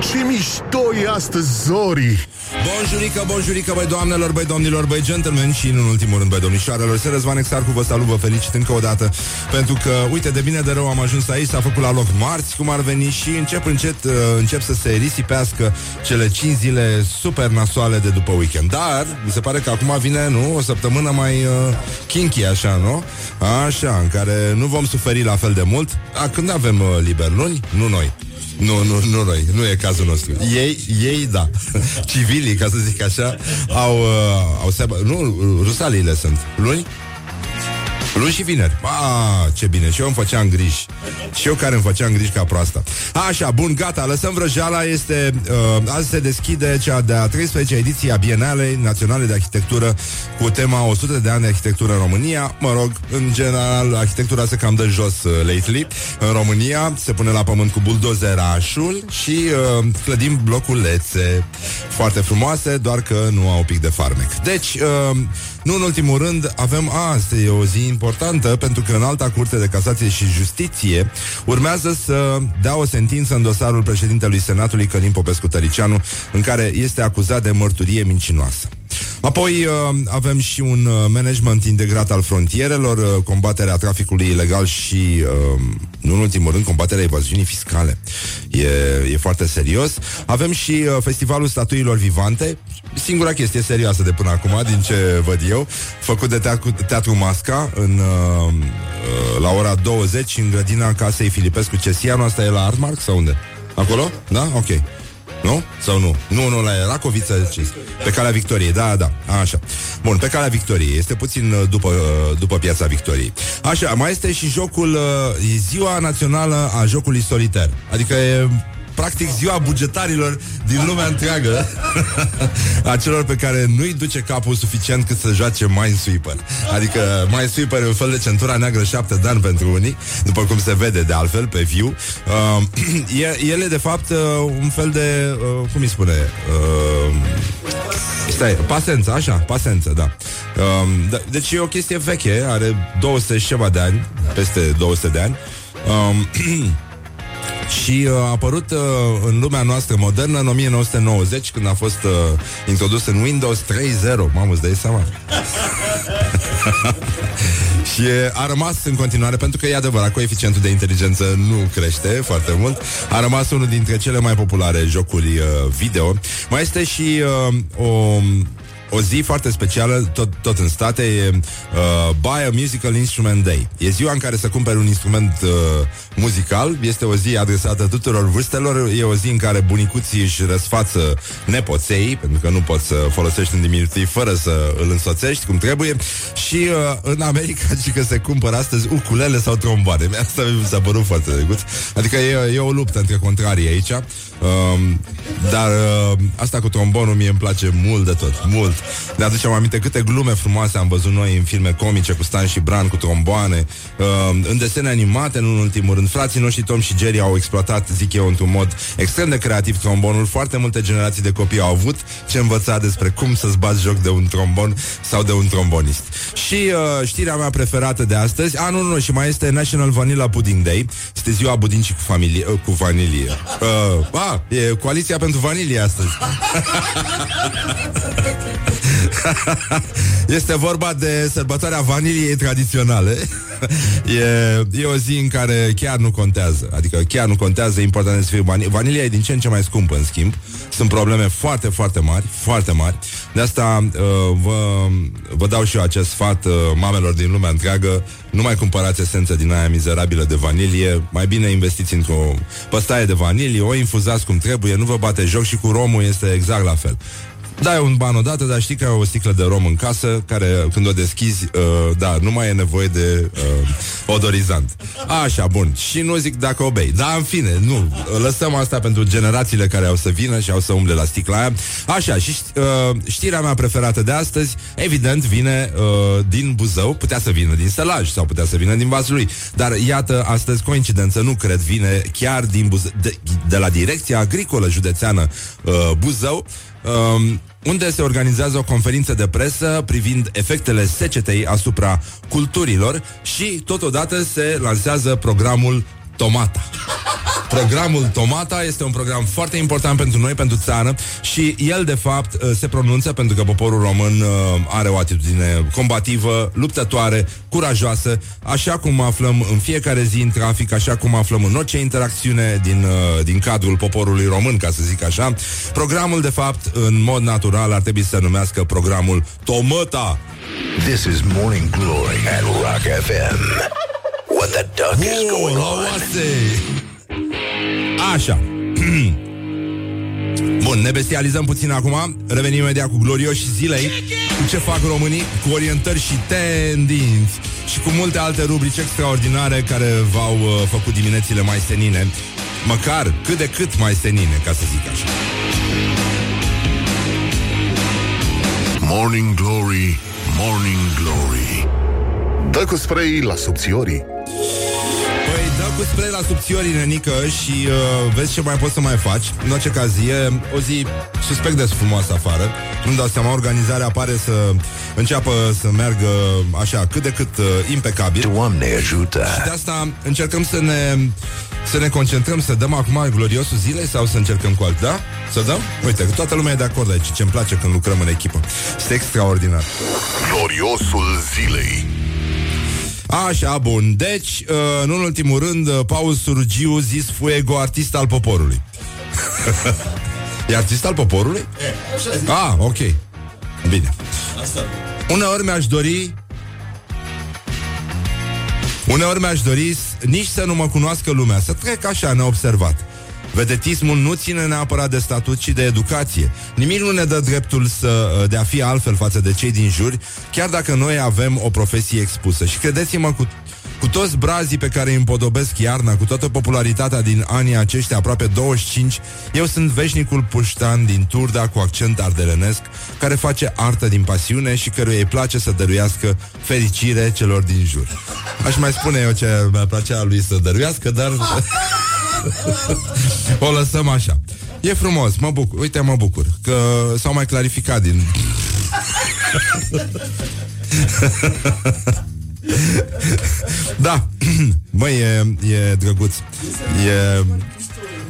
Ce mișto e astăzi, Zori! Bonjurică, bonjurică, băi doamnelor, băi domnilor, băi gentlemen și, în ultimul rând, băi domnișoarelor. Se Răzvan Exarcu vă salut, vă felicit încă o dată pentru că, uite, de bine de rău am ajuns aici, s-a făcut la loc marți, cum ar veni și încep încet, uh, încep să se risipească cele 5 zile super nasoale de după weekend. Dar, mi se pare că acum vine, nu, o săptămână mai uh, kinky, așa, nu? Așa, în care nu vom suferi la fel de mult. A, când avem uh, liber luni? Nu noi. Nu, nu, nu noi, nu e cazul nostru. Ei, ei da. Civilii, ca să zic așa, au, uh, au seaba, nu, rusaliile sunt. Luni? Luni și vineri. A, ce bine. Și eu îmi făceam griji. Și eu care îmi făceam griji ca proasta. Așa, bun, gata, lăsăm vrăjeala. Este, uh, azi se deschide cea de-a 13 ediție a Bienalei Naționale de Arhitectură cu tema 100 de ani de arhitectură în România. Mă rog, în general, arhitectura se cam dă jos uh, lately. În România se pune la pământ cu buldozerașul și uh, clădim bloculețe foarte frumoase, doar că nu au pic de farmec. Deci, uh, nu în ultimul rând, avem asta e o zi importantă pentru că în alta curte de casație și justiție urmează să dea o sentință în dosarul președintelui Senatului Călim Popescu Tăricianu în care este acuzat de mărturie mincinoasă. Apoi uh, avem și un uh, management integrat al frontierelor, uh, combaterea traficului ilegal și, uh, nu în ultimul rând, combaterea evaziunii fiscale. E, e foarte serios. Avem și uh, Festivalul Statuilor Vivante, singura chestie serioasă de până acum, din ce văd eu, făcut de teatru, teatru Masca în, uh, uh, la ora 20 în grădina casei Filipescu Cesianu. Asta e la Artmark sau unde? Acolo? Da? Ok. Nu? Sau nu? Nu, nu, la Racoviță, ce Pe calea Victoriei, da, da, așa. Bun, pe calea Victoriei, este puțin uh, după, uh, după piața Victoriei. Așa, mai este și jocul, uh, e ziua națională a jocului soliter. Adică e practic ziua bugetarilor din lumea întreagă a celor pe care nu-i duce capul suficient cât să joace Minesweeper. Adică Minesweeper e un fel de centura neagră șapte de ani pentru unii, după cum se vede de altfel pe view. Uh, el e de fapt uh, un fel de, uh, cum îi spune, uh, Stai, pasență, așa, pasență, da. Um, da. Deci e o chestie veche, are 200 și ceva de ani, peste 200 de ani. Um, și uh, a apărut uh, în lumea noastră modernă în 1990, când a fost uh, introdus în Windows 3.0. Mamă, îți dai seama? și a rămas în continuare, pentru că e adevărat, coeficientul de inteligență nu crește foarte mult. A rămas unul dintre cele mai populare jocuri uh, video. Mai este și uh, o o zi foarte specială, tot, tot în state, e uh, Buy a Musical Instrument Day. E ziua în care să cumperi un instrument uh, muzical, este o zi adresată tuturor vârstelor, e o zi în care bunicuții își răsfață nepoței, pentru că nu poți să folosești un diminutiv fără să îl însoțești cum trebuie, și uh, în America și că se cumpără astăzi ukulele sau tromboane. Asta mi s-a părut foarte drăguț. Adică e, e o luptă între contrarii aici. Um, dar uh, asta cu trombonul mie îmi place mult de tot, mult. Ne aducem aminte câte glume frumoase am văzut noi în filme comice cu Stan și Bran, cu tromboane, uh, în desene animate, în ultimul rând. Frații noștri Tom și Jerry au exploatat, zic eu, într-un mod extrem de creativ trombonul. Foarte multe generații de copii au avut ce învăța despre cum să-ți bați joc de un trombon sau de un trombonist. Și uh, știrea mea preferată de astăzi, a, nu, nu, și mai este National Vanilla Pudding Day. Este ziua budincii cu, familie, uh, cu vanilie. Uh, a, e coaliția pentru vanilie astăzi. este vorba de sărbătoarea vaniliei tradiționale. e, e o zi în care chiar nu contează. Adică chiar nu contează, e important să fie vanilie. Vanilia e din ce în ce mai scumpă, în schimb. Sunt probleme foarte, foarte mari, foarte mari. De asta uh, vă, vă dau și eu acest sfat uh, mamelor din lumea întreagă. Nu mai cumpărați esență din aia mizerabilă de vanilie. Mai bine investiți într-o păstaie de vanilie, o infuzați cum trebuie, nu vă bate joc și cu romul este exact la fel. Dai un ban odată, dar știi că ai o sticlă de rom în casă, care când o deschizi, uh, da, nu mai e nevoie de uh, odorizant. Așa, bun. Și nu zic dacă obei. Dar, în fine, nu. Lăsăm asta pentru generațiile care au să vină și au să umble la sticla aia. Așa, și uh, știrea mea preferată de astăzi, evident, vine uh, din Buzău. Putea să vină din Sălaj sau putea să vină din Vaslui. Dar, iată, astăzi, coincidență, nu cred, vine chiar din Buzău, de, de la Direcția Agricolă Județeană uh, Buzău. Um, unde se organizează o conferință de presă privind efectele secetei asupra culturilor și totodată se lansează programul Tomata. Programul Tomata este un program foarte important pentru noi, pentru țară și el, de fapt, uh, se pronunță pentru că poporul român uh, are o atitudine combativă, luptătoare, curajoasă, așa cum aflăm în fiecare zi în trafic, așa cum aflăm în orice interacțiune din, uh, din cadrul poporului român, ca să zic așa. Programul, de fapt, în mod natural, ar trebui să se numească programul Tomata. This is Morning Glory at Rock FM. What the duck is going on? Așa. Bun, ne bestializăm puțin acum. Revenim imediat cu glorioși zilei. Cu ce fac românii, cu orientări și tendinți. Și cu multe alte rubrici extraordinare Care v-au uh, făcut diminețile mai senine. Măcar cât de cât mai senine, ca să zic așa. Morning Glory, Morning Glory. Dă cu spray la subțiorii Păi dă cu spray la subțiorii, nenică Și uh, vezi ce mai poți să mai faci În orice caz, e o zi suspect de frumoasă afară Nu dau seama, organizarea pare să înceapă să meargă așa, cât de cât uh, impecabil Doamne ajută! Și de asta încercăm să ne să ne concentrăm, să dăm acum gloriosul zilei sau să încercăm cu alt, da? Să dăm? Uite, că toată lumea e de acord aici, ce-mi place când lucrăm în echipă. Este extraordinar. Gloriosul zilei Așa, bun. Deci, uh, în ultimul rând, uh, Paul Surgiu zis Fuego, artist al poporului. e artist al poporului? E, ah, ok. Bine. Asta. Uneori mi-aș dori Uneori mi-aș dori nici să nu mă cunoască lumea, să trec așa neobservat. Vedetismul nu ține neapărat de statut, ci de educație. Nimic nu ne dă dreptul să, de a fi altfel față de cei din jur, chiar dacă noi avem o profesie expusă. Și credeți-mă, cu, cu toți brazii pe care îi împodobesc iarna, cu toată popularitatea din anii aceștia, aproape 25, eu sunt veșnicul puștan din Turda cu accent ardelenesc, care face artă din pasiune și căruia îi place să dăruiască fericire celor din jur. Aș mai spune eu ce mi-ar plăcea lui să dăruiască, dar... o lăsăm așa. E frumos, mă bucur. Uite, mă bucur că s-au mai clarificat din... da, măi, e, e drăguț. E,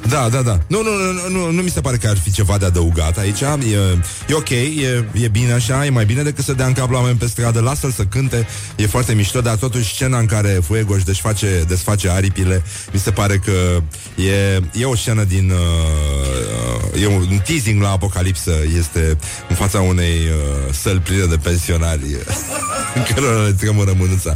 da, da, da. Nu, nu, nu, nu, nu mi se pare că ar fi ceva de adăugat aici. E, e ok, e, e bine așa, e mai bine decât să dea în cap la oameni pe stradă. Lasă-l să cânte, e foarte mișto, dar totuși scena în care Fuego își desface, desface aripile, mi se pare că e, e o scenă din... Uh, e un teasing la apocalipsă, este în fața unei uh, săli pline de pensionari în care le tremură mânuța.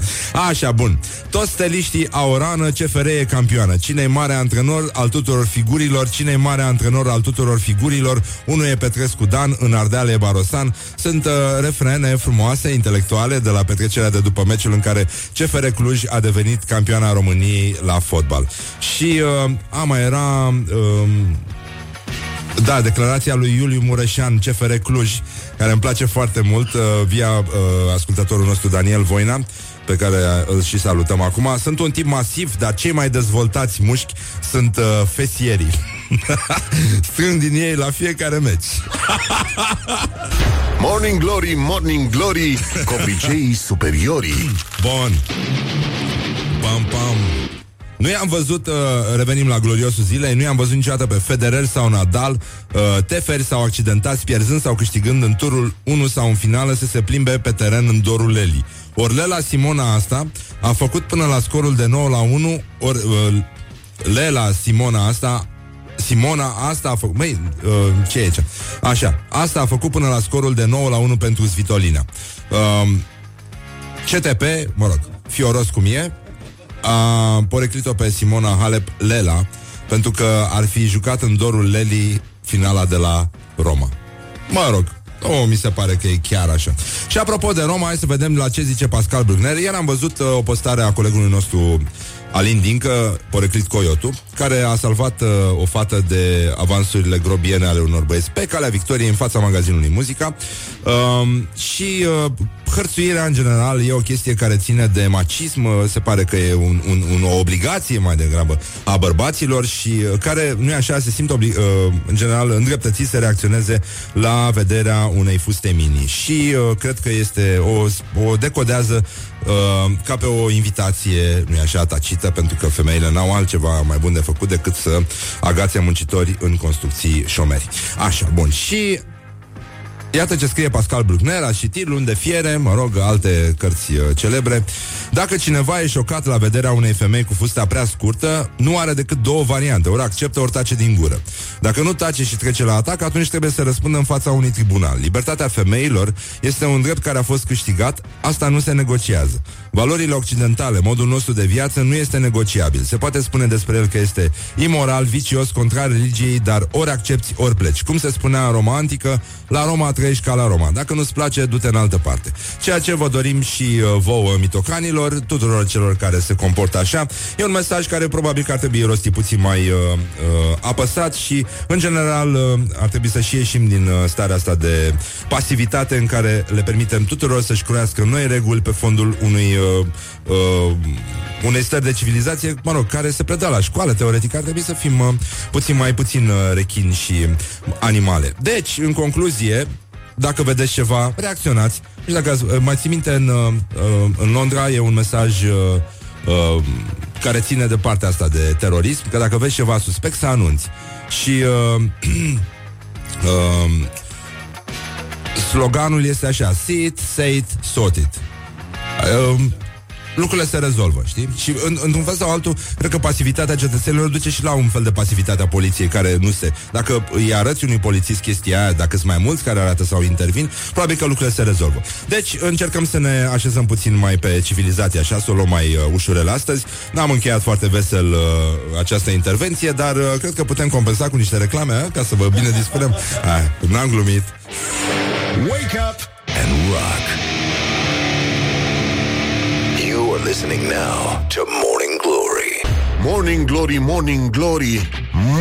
Așa, bun. Toți steliștii au rană, CFR e campioană. Cine e mare antrenor al tuturor figurilor, cine e mare antrenor al tuturor figurilor, unul e Petrescu Dan, în Ardeale e Barosan. Sunt uh, refrene frumoase, intelectuale, de la petrecerea de după meciul în care CFR Cluj a devenit campioana României la fotbal. Și, uh, a, mai era... Uh, da, declarația lui Iuliu Mureșan, CFR Cluj, care îmi place foarte mult, uh, via uh, ascultătorul nostru Daniel Voina, pe care îl și salutăm acum. Sunt un tip masiv, dar cei mai dezvoltați mușchi sunt uh, fesierii. Strâng din ei la fiecare meci. Morning Glory, Morning Glory Copiceii superiorii Bun Pam, pam nu i-am văzut, uh, revenim la gloriosul zilei, nu i-am văzut niciodată pe Federer sau Nadal, uh, teferi sau accidentați, pierzând sau câștigând în turul 1 sau în finală să se plimbe pe teren în dorul Leli. Ori Lela Simona asta a făcut până la scorul de 9 la 1, ori uh, Lela Simona asta Simona asta a făcut... Măi, uh, ce e aici? Așa, asta a făcut până la scorul de 9 la 1 pentru Svitolina. Uh, CTP, mă rog, fioros cum e, a poreclit-o pe Simona Halep Lela pentru că ar fi jucat în dorul Leli finala de la Roma. Mă rog, nu mi se pare că e chiar așa. Și apropo de Roma, hai să vedem la ce zice Pascal Brugner. Iar am văzut uh, o postare a colegului nostru Alin Dincă, poreclit Coyotu, care a salvat uh, o fată de avansurile grobiene ale unor băieți pe calea victoriei în fața magazinului Muzica. Uh, și uh, hărțuirea, în general, e o chestie care ține de macism, se pare că e un, un, un, o obligație mai degrabă a bărbaților și uh, care, nu e așa, se simt, obli- uh, în general, îndreptățiți să reacționeze la vederea unei fuste mini. Și uh, cred că este o, o decodează uh, ca pe o invitație, nu așa, tacită, pentru că femeile n-au altceva mai bun de făcut decât să agațe muncitori în construcții șomeri. Așa, bun. Și Iată ce scrie Pascal Bruckner, a citit Luni de fiere, mă rog, alte cărți uh, celebre. Dacă cineva e șocat la vederea unei femei cu fusta prea scurtă, nu are decât două variante, ori acceptă, ori tace din gură. Dacă nu tace și trece la atac, atunci trebuie să răspundă în fața unui tribunal. Libertatea femeilor este un drept care a fost câștigat, asta nu se negociază. Valorile occidentale, modul nostru de viață, nu este negociabil. Se poate spune despre el că este imoral, vicios, contrar religiei, dar ori accepti, ori pleci. Cum se spunea în Roma antică, la Roma trăiești ca la Roma. Dacă nu-ți place, du-te în altă parte. Ceea ce vă dorim și uh, vouă mitocanilor, tuturor celor care se comportă așa, e un mesaj care probabil că ar trebui rostit puțin mai uh, uh, apăsat și, în general, uh, ar trebui să și ieșim din uh, starea asta de pasivitate în care le permitem tuturor să-și croiască noi reguli pe fondul unui uh, uh, unei stări de civilizație, mă rog, care se predă la școală, teoretic, ar trebui să fim uh, puțin mai puțin uh, rechini și animale. Deci, în concluzie, dacă vedeți ceva, reacționați. Și dacă ați, uh, mai ții minte, în, uh, uh, în Londra e un mesaj uh, uh, care ține de partea asta de terorism, că dacă vezi ceva suspect, să anunți. Și uh, uh, sloganul este așa, see it, say it, sort it. Uh, lucrurile se rezolvă, știi? Și în, într-un fel sau altul, cred că pasivitatea cetățenilor duce și la un fel de pasivitate a poliției care nu se... Dacă îi arăți unui polițist chestia aia, dacă sunt mai mulți care arată sau intervin, probabil că lucrurile se rezolvă. Deci încercăm să ne așezăm puțin mai pe civilizație, așa, să o luăm mai uh, ușurel astăzi. N-am încheiat foarte vesel uh, această intervenție, dar uh, cred că putem compensa cu niște reclame, uh, ca să vă bine dispunem. Hai, n-am glumit. Wake up and rock. Listening now to Morning Glory. Morning Glory, Morning Glory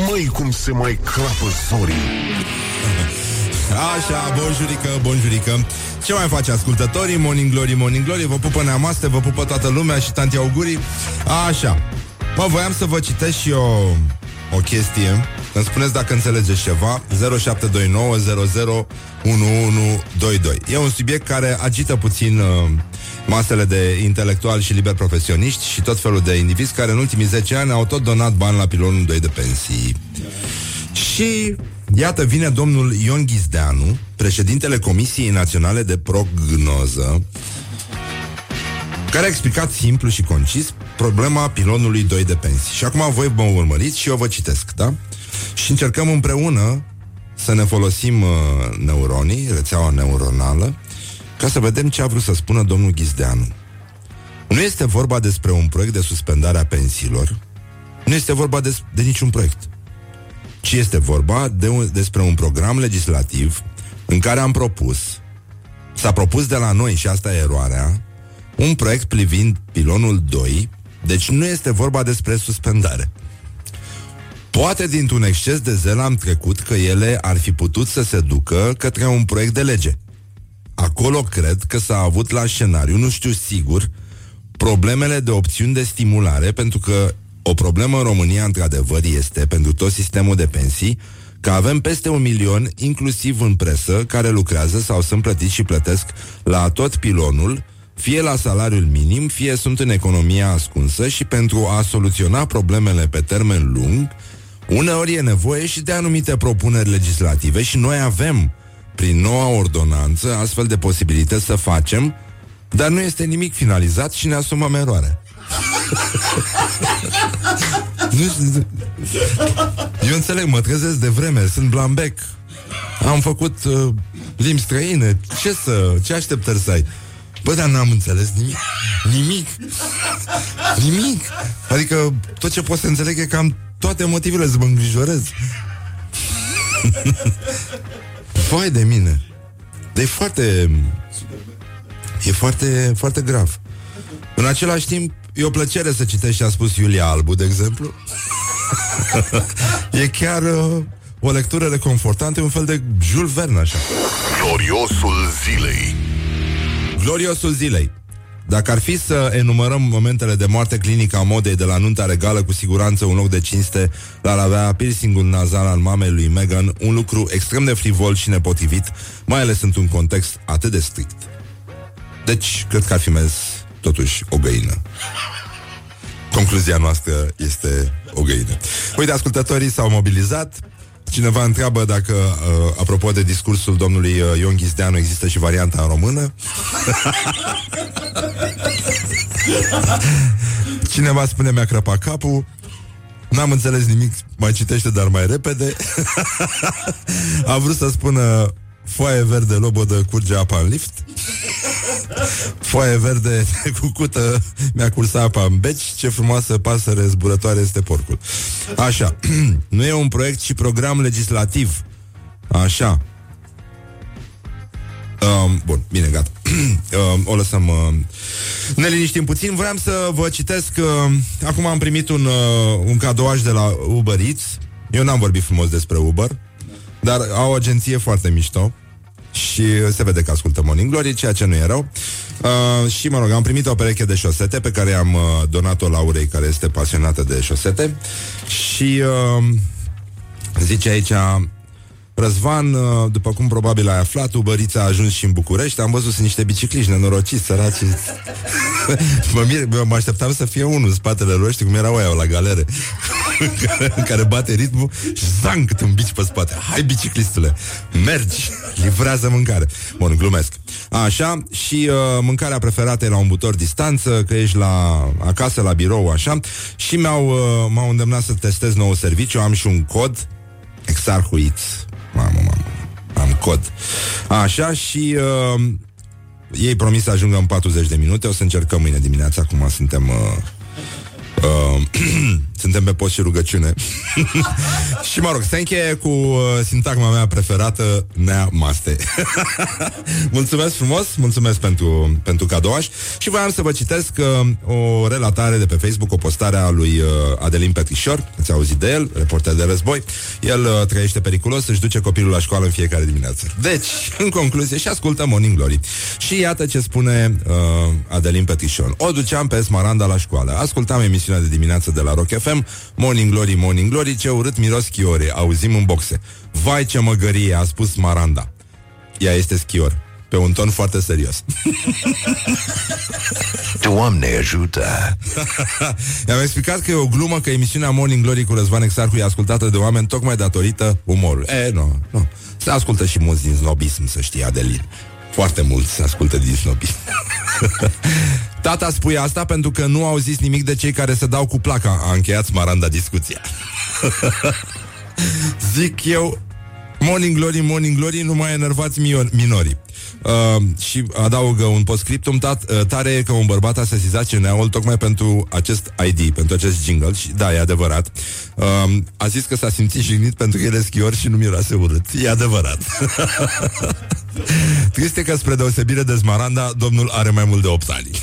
Măi cum se mai crapă zorii. Așa, bonjurică, bonjurică. Ce mai face ascultătorii? Morning Glory, Morning Glory Vă pupă neamaste, vă pupă toată lumea și tanti augurii. Așa. Mă, voiam să vă citesc și eu o chestie. Îmi spuneți dacă înțelegeți ceva. 0729 001122 E un subiect care agită puțin uh, masele de intelectuali și liber profesioniști și tot felul de indivizi care în ultimii 10 ani au tot donat bani la pilonul 2 de pensii. Și iată vine domnul Ion Ghizdeanu, președintele Comisiei Naționale de Prognoză, care a explicat simplu și concis problema pilonului 2 de pensii. Și acum voi mă urmăriți și eu vă citesc, da? Și încercăm împreună să ne folosim uh, neuronii, rețeaua neuronală, ca să vedem ce a vrut să spună domnul Ghizdeanu. Nu este vorba despre un proiect de suspendare a pensiilor, nu este vorba de, de niciun proiect, ci este vorba de un, despre un program legislativ în care am propus, s-a propus de la noi, și asta e eroarea, un proiect privind pilonul 2, deci nu este vorba despre suspendare. Poate dintr-un exces de zel am trecut că ele ar fi putut să se ducă către un proiect de lege. Acolo cred că s-a avut la scenariu, nu știu sigur, problemele de opțiuni de stimulare, pentru că o problemă în România, într-adevăr, este pentru tot sistemul de pensii, că avem peste un milion, inclusiv în presă, care lucrează sau sunt plătiți și plătesc la tot pilonul, fie la salariul minim, fie sunt în economia ascunsă și pentru a soluționa problemele pe termen lung, uneori e nevoie și de anumite propuneri legislative și noi avem prin noua ordonanță astfel de posibilități să facem, dar nu este nimic finalizat și ne asumăm eroarea. nu știu, eu înțeleg, mă trezesc de vreme, sunt blambec. Am făcut uh, limbi străine. Ce să, ce așteptări să ai? Bă, dar n-am înțeles nimic. Nimic. Nimic. Adică tot ce pot să înțeleg e că am toate motivele să mă îngrijorez. Vai de mine. De foarte... E foarte, foarte grav. În același timp, e o plăcere să citești ce a spus Iulia Albu, de exemplu. e chiar uh, o lectură reconfortantă, un fel de Jules Verne, așa. Gloriosul zilei Gloriosul zilei. Dacă ar fi să enumărăm momentele de moarte clinică a modei de la nunta regală, cu siguranță un loc de cinste l-ar avea piercingul nazal al mamei lui Meghan, un lucru extrem de frivol și nepotrivit, mai ales într-un context atât de strict. Deci, cred că ar fi mers totuși o găină. Concluzia noastră este o găină. Uite, ascultătorii s-au mobilizat. Cineva întreabă dacă, uh, apropo de discursul domnului uh, Ion Ghizdeanu, există și varianta în română. Cineva spune mi-a crăpat capul. N-am înțeles nimic, mai citește, dar mai repede. A vrut să spună foaie verde, lobodă, curge apa în lift. Foaie verde, cucută, mi-a cursat apa în beci. Ce frumoasă pasăre zburătoare este porcul. Așa, nu e un proiect, ci program legislativ. Așa. Um, bun, bine, gata. um, o lăsăm. Uh, ne liniștim puțin. Vreau să vă citesc. Uh, acum am primit un, uh, un cadouaș de la Uber Eats. Eu n-am vorbit frumos despre Uber, dar au o agenție foarte mișto și se vede că ascultă Morning Glory, ceea ce nu e rău. Uh, și, mă rog, am primit o pereche de șosete pe care am uh, donat-o Laurei, care este pasionată de șosete. Și uh, zice aici, Răzvan, uh, după cum probabil ai aflat, Ubărița a ajuns și în București. Am văzut sunt niște bicicliști nenorociți, săraci. mă, mir, mă așteptam să fie unul în spatele lor, știi cum erau aia la galere, în care bate ritmul și zang cât un bici pe spate. Hai, biciclistule, mergi, livrează mâncare. Bun, glumesc. Așa, și uh, mâncarea preferată e la un butor distanță, că ești la acasă, la birou, așa. Și mi-au, uh, m-au îndemnat să testez nou serviciu, am și un cod, Exarhuit Mamă, mamă. Am cod. Așa și uh, ei promis să ajungă în 40 de minute. O să încercăm mâine dimineața. Acum suntem... Uh, uh, suntem pe post și rugăciune. și mă rog, se încheie cu uh, sintagma mea preferată, nea maste. mulțumesc frumos, mulțumesc pentru, pentru cadouaș și voiam să vă citesc uh, o relatare de pe Facebook, o postare a lui uh, Adelin Petrișor, ați auzit de el, reporter de război. El uh, trăiește periculos, își duce copilul la școală în fiecare dimineață. Deci, în concluzie, și ascultă Morning Glory. Și iată ce spune uh, Adelin Petrișor. O duceam pe Smaranda la școală. Ascultam emisiunea de dimineață de la Rock FM FM Morning Glory, Morning Glory Ce urât miros schiore, auzim în boxe Vai ce măgărie, a spus Maranda Ea este schior pe un ton foarte serios. Doamne ajută! I-am explicat că e o glumă că emisiunea Morning Glory cu Răzvan Exarcu e ascultată de oameni tocmai datorită umorului. E, nu, nu. Se ascultă și mulți din snobism, să știi, Adelin. Foarte mult se ascultă din snobism. Tata spui asta pentru că nu au zis nimic de cei care se dau cu placa. A încheiat Smaranda discuția. Zic eu, Morning Glory, Morning Glory, nu mai enervați minorii. Uh, și adaugă un postscriptum tat, uh, tare că un bărbat a sesizat CNA-ul tocmai pentru acest ID, pentru acest jingle și da, e adevărat. Uh, a zis că s-a simțit jignit pentru că el e schior și nu miroase urât. E adevărat. Triste că spre deosebire de Smaranda, domnul are mai mult de 8 ani.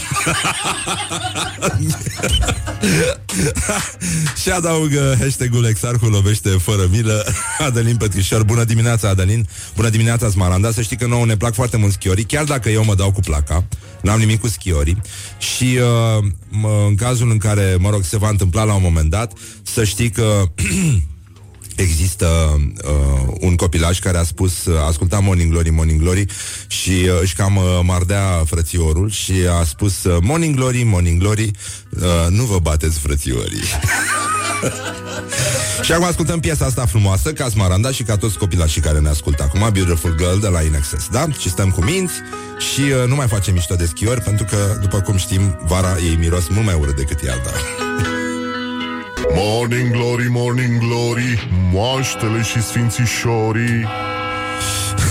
și adaugă hashtag-ul Exarhul lovește fără milă Adelin Petrișor. Bună dimineața, Adelin. Bună dimineața, Smaranda. Să știi că nouă ne plac foarte mult schiorii, chiar dacă eu mă dau cu placa. N-am nimic cu schiorii. Și uh, mă, în cazul în care, mă rog, se va întâmpla la un moment dat, să știi că există uh, un copilaj care a spus, uh, asculta Morning Glory, Morning Glory și uh, își cam uh, mardea frățiorii și a spus uh, Morning Glory, Morning Glory, uh, nu vă bateți frățiorii. și acum ascultăm piesa asta frumoasă, ca Smaranda și ca toți copilașii care ne ascultă acum, Beautiful Girl de la Inexes, da? Și stăm cu minți și uh, nu mai facem mișto de schiori, pentru că, după cum știm, vara ei miros mult mai urât decât iarna. Morning Glory, Morning Glory, moaștele și sfințișorii.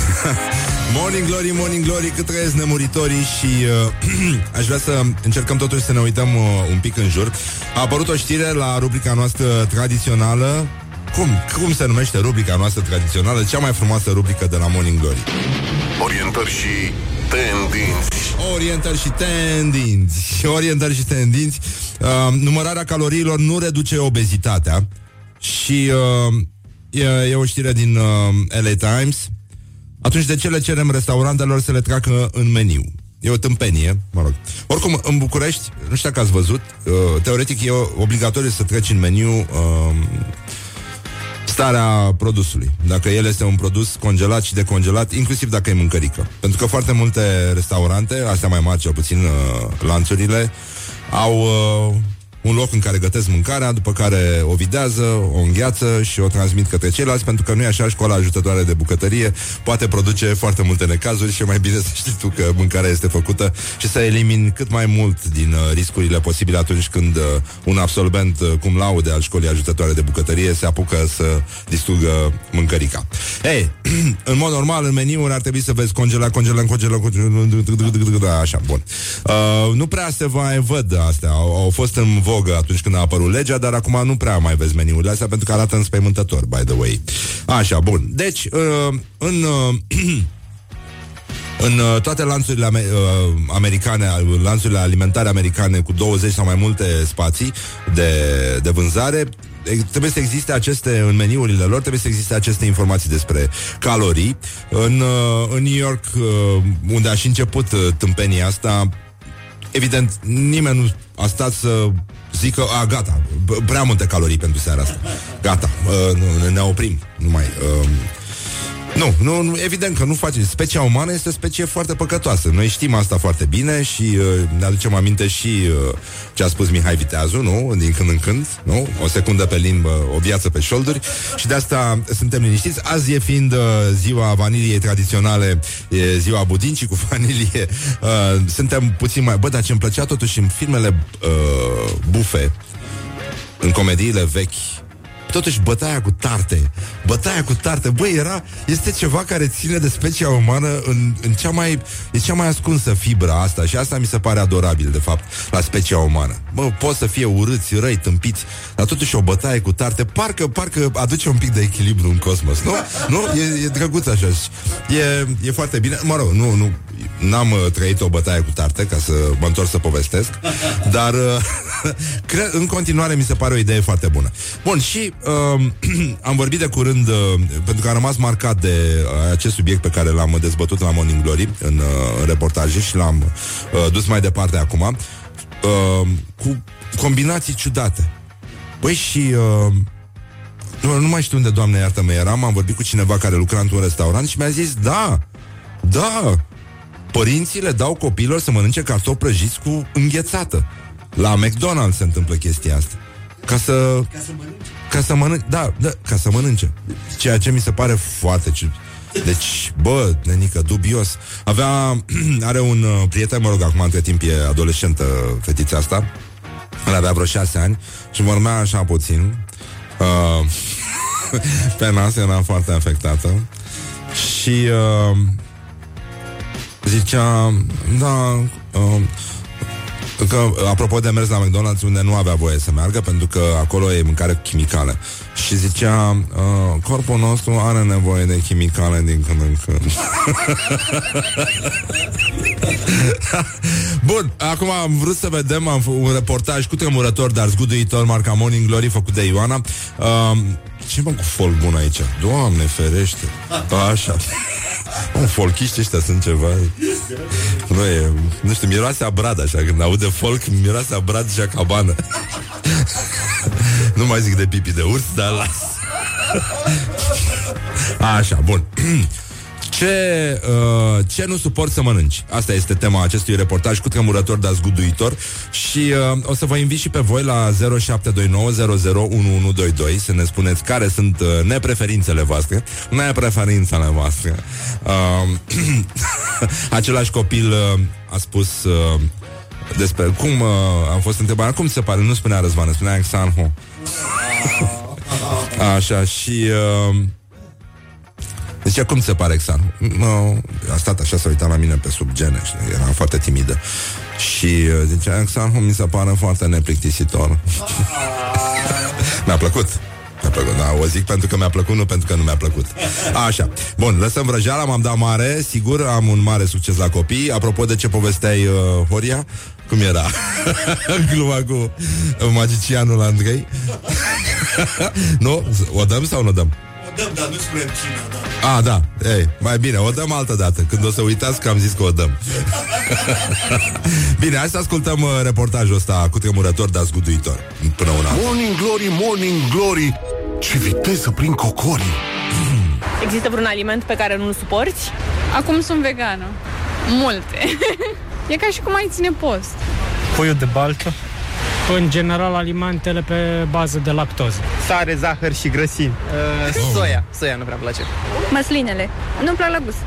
morning Glory, Morning Glory, cât trăiesc nemuritorii și uh, aș vrea să încercăm totuși să ne uităm uh, un pic în jur. A apărut o știre la rubrica noastră tradițională cum, cum se numește rubrica noastră tradițională, cea mai frumoasă rubrică de la Morning Glory? Orientări și tendinți. Orientări și tendinți. Orientări și tendinți. Uh, numărarea caloriilor nu reduce obezitatea și uh, e, e o știre din uh, LA Times. Atunci de ce le cerem restaurantelor să le treacă în meniu? E o tâmpenie, mă rog. Oricum, în București, nu știu dacă ați văzut, uh, teoretic e obligatoriu să treci în meniu uh, starea produsului. Dacă el este un produs congelat și decongelat, inclusiv dacă e mâncărică. Pentru că foarte multe restaurante, astea mai mari cel puțin uh, lanțurile, au uh, un loc în care gătesc mâncarea, după care o videază, o îngheață și o transmit către ceilalți, pentru că nu e așa, școala ajutătoare de bucătărie poate produce foarte multe necazuri și e mai bine să știi tu că mâncarea este făcută și să elimini cât mai mult din uh, riscurile posibile atunci când uh, un absolvent uh, cum laude al școlii ajutătoare de bucătărie se apucă să distrugă mâncărica. Ei, în mod normal, în meniuri ar trebui să vezi congela, congela, congela, congela, așa, bun. Uh, nu prea se mai văd astea, au, au fost în vogă atunci când a apărut legea, dar acum nu prea mai vezi meniurile astea pentru că arată înspăimântător, by the way. Așa, bun. Deci, uh, în... Uh, în uh, toate lanțurile ame- uh, americane, lanțurile alimentare americane cu 20 sau mai multe spații de, de vânzare, trebuie să existe aceste, în meniurile lor, trebuie să existe aceste informații despre calorii. În, uh, în New York, uh, unde a și început uh, tâmpenia asta, evident, nimeni nu a stat să zică, a, gata, prea multe calorii pentru seara asta. Gata, uh, nu, ne oprim, nu mai... Uh, nu, nu, nu, evident că nu face. Specia umană este o specie foarte păcătoasă. Noi știm asta foarte bine și uh, ne aducem aminte și uh, ce a spus Mihai Viteazu, nu? Din când în când, nu? O secundă pe limbă, o viață pe șolduri și de asta suntem liniștiți. Azi e fiind uh, ziua vaniliei tradiționale, e ziua budincii cu vanilie. Uh, suntem puțin mai... Bă, dar ce îmi plăcea totuși în filmele uh, bufe, în comediile vechi, Totuși, bătaia cu tarte, bătaia cu tarte, băi, era, este ceva care ține de specia umană în, în cea mai, e cea mai ascunsă fibra asta și asta mi se pare adorabil, de fapt, la specia umană. Bă, pot să fie urâți, răi, tâmpiți, dar totuși o bătaie cu tarte, parcă, parcă aduce un pic de echilibru în cosmos, nu? Nu? E, e drăguț așa. E, e foarte bine. Mă rog, nu, nu, n-am uh, trăit o bătaie cu tarte, ca să mă întorc să povestesc, dar uh, cre- în continuare mi se pare o idee foarte bună. Bun, și uh, am vorbit de curând, uh, pentru că am rămas marcat de uh, acest subiect pe care l-am dezbătut la Morning Glory în, uh, în reportaje și l-am uh, dus mai departe acum, uh, cu combinații ciudate. Băi, și... Uh, nu, nu mai știu unde, doamne, iartă-mă, eram, am vorbit cu cineva care lucra într-un restaurant și mi-a zis, da, da, părinții le dau copiilor să mănânce cartofi prăjiți cu înghețată. La McDonald's se întâmplă chestia asta. Ca să... Ca să mănânce. Ca să mănânce, da, da, ca să mănânce. Ceea ce mi se pare foarte deci, bă, nenică, dubios. Avea, are un uh, prieten, mă rog, acum între timp e adolescentă fetița asta. El avea vreo șase ani și vorbea așa puțin. Uh, pe nas era foarte afectată. Și uh, zicea, da, uh, Că, apropo de mers la McDonald's unde nu avea voie să meargă Pentru că acolo e mâncare chimicală Și zicea uh, Corpul nostru are nevoie de chimicale din când în când. Bun, acum am vrut să vedem am un reportaj cu tremurător Dar zguduitor, marca Morning Glory Făcut de Ioana. Uh, ce mă cu folk bun aici? Doamne ferește. Așa Un folchiști ăștia sunt ceva? Nu e, nu știu, miroase a brad așa Când aude folk, miroase a brad și a cabană. Nu mai zic de pipi de urs, dar las. Așa, bun ce, uh, ce nu suport să mănânci? Asta este tema acestui reportaj cu tremurător, dar zguduitor Și uh, o să vă invit și pe voi la 0729001122 Să ne spuneți care sunt uh, nepreferințele voastre Nepreferințele voastre uh, Același copil uh, a spus uh, despre cum uh, am fost întrebat, cum se pare, nu spunea Răzvan, spunea Exanho. Așa, și uh, deci cum se pare Xan? No, a stat așa să uita la mine pe sub gene și eram foarte timidă. Și uh, zicea, Xan mi se pare foarte neplictisitor. mi-a plăcut. Mi-a plăcut, da, o zic pentru că mi-a plăcut, nu pentru că nu mi-a plăcut. Așa. Bun, lăsăm vrăjeala, m-am dat mare, sigur, am un mare succes la copii. Apropo de ce povesteai, uh, Horia, cum era? Gluma cu magicianul Andrei. nu? O dăm sau nu o dăm? Dăm, dar nu spunem cine da. A, da. Ei, mai bine, o dăm altă dată. Când o să uitați că am zis că o dăm. bine, hai să ascultăm uh, reportajul ăsta cu tremurător, dar zguduitor. Până una. Morning Glory, Morning Glory, Ce viteză prin cocorii! Există vreun aliment pe care nu-l suporți? Acum sunt vegană. Multe. e ca și cum ai ține post. Puiul de baltă. În general, alimentele pe bază de lactoză. Sare, zahăr și grăsimi. Uh, soia. Soia nu prea place. Măslinele. Nu-mi plac la gust.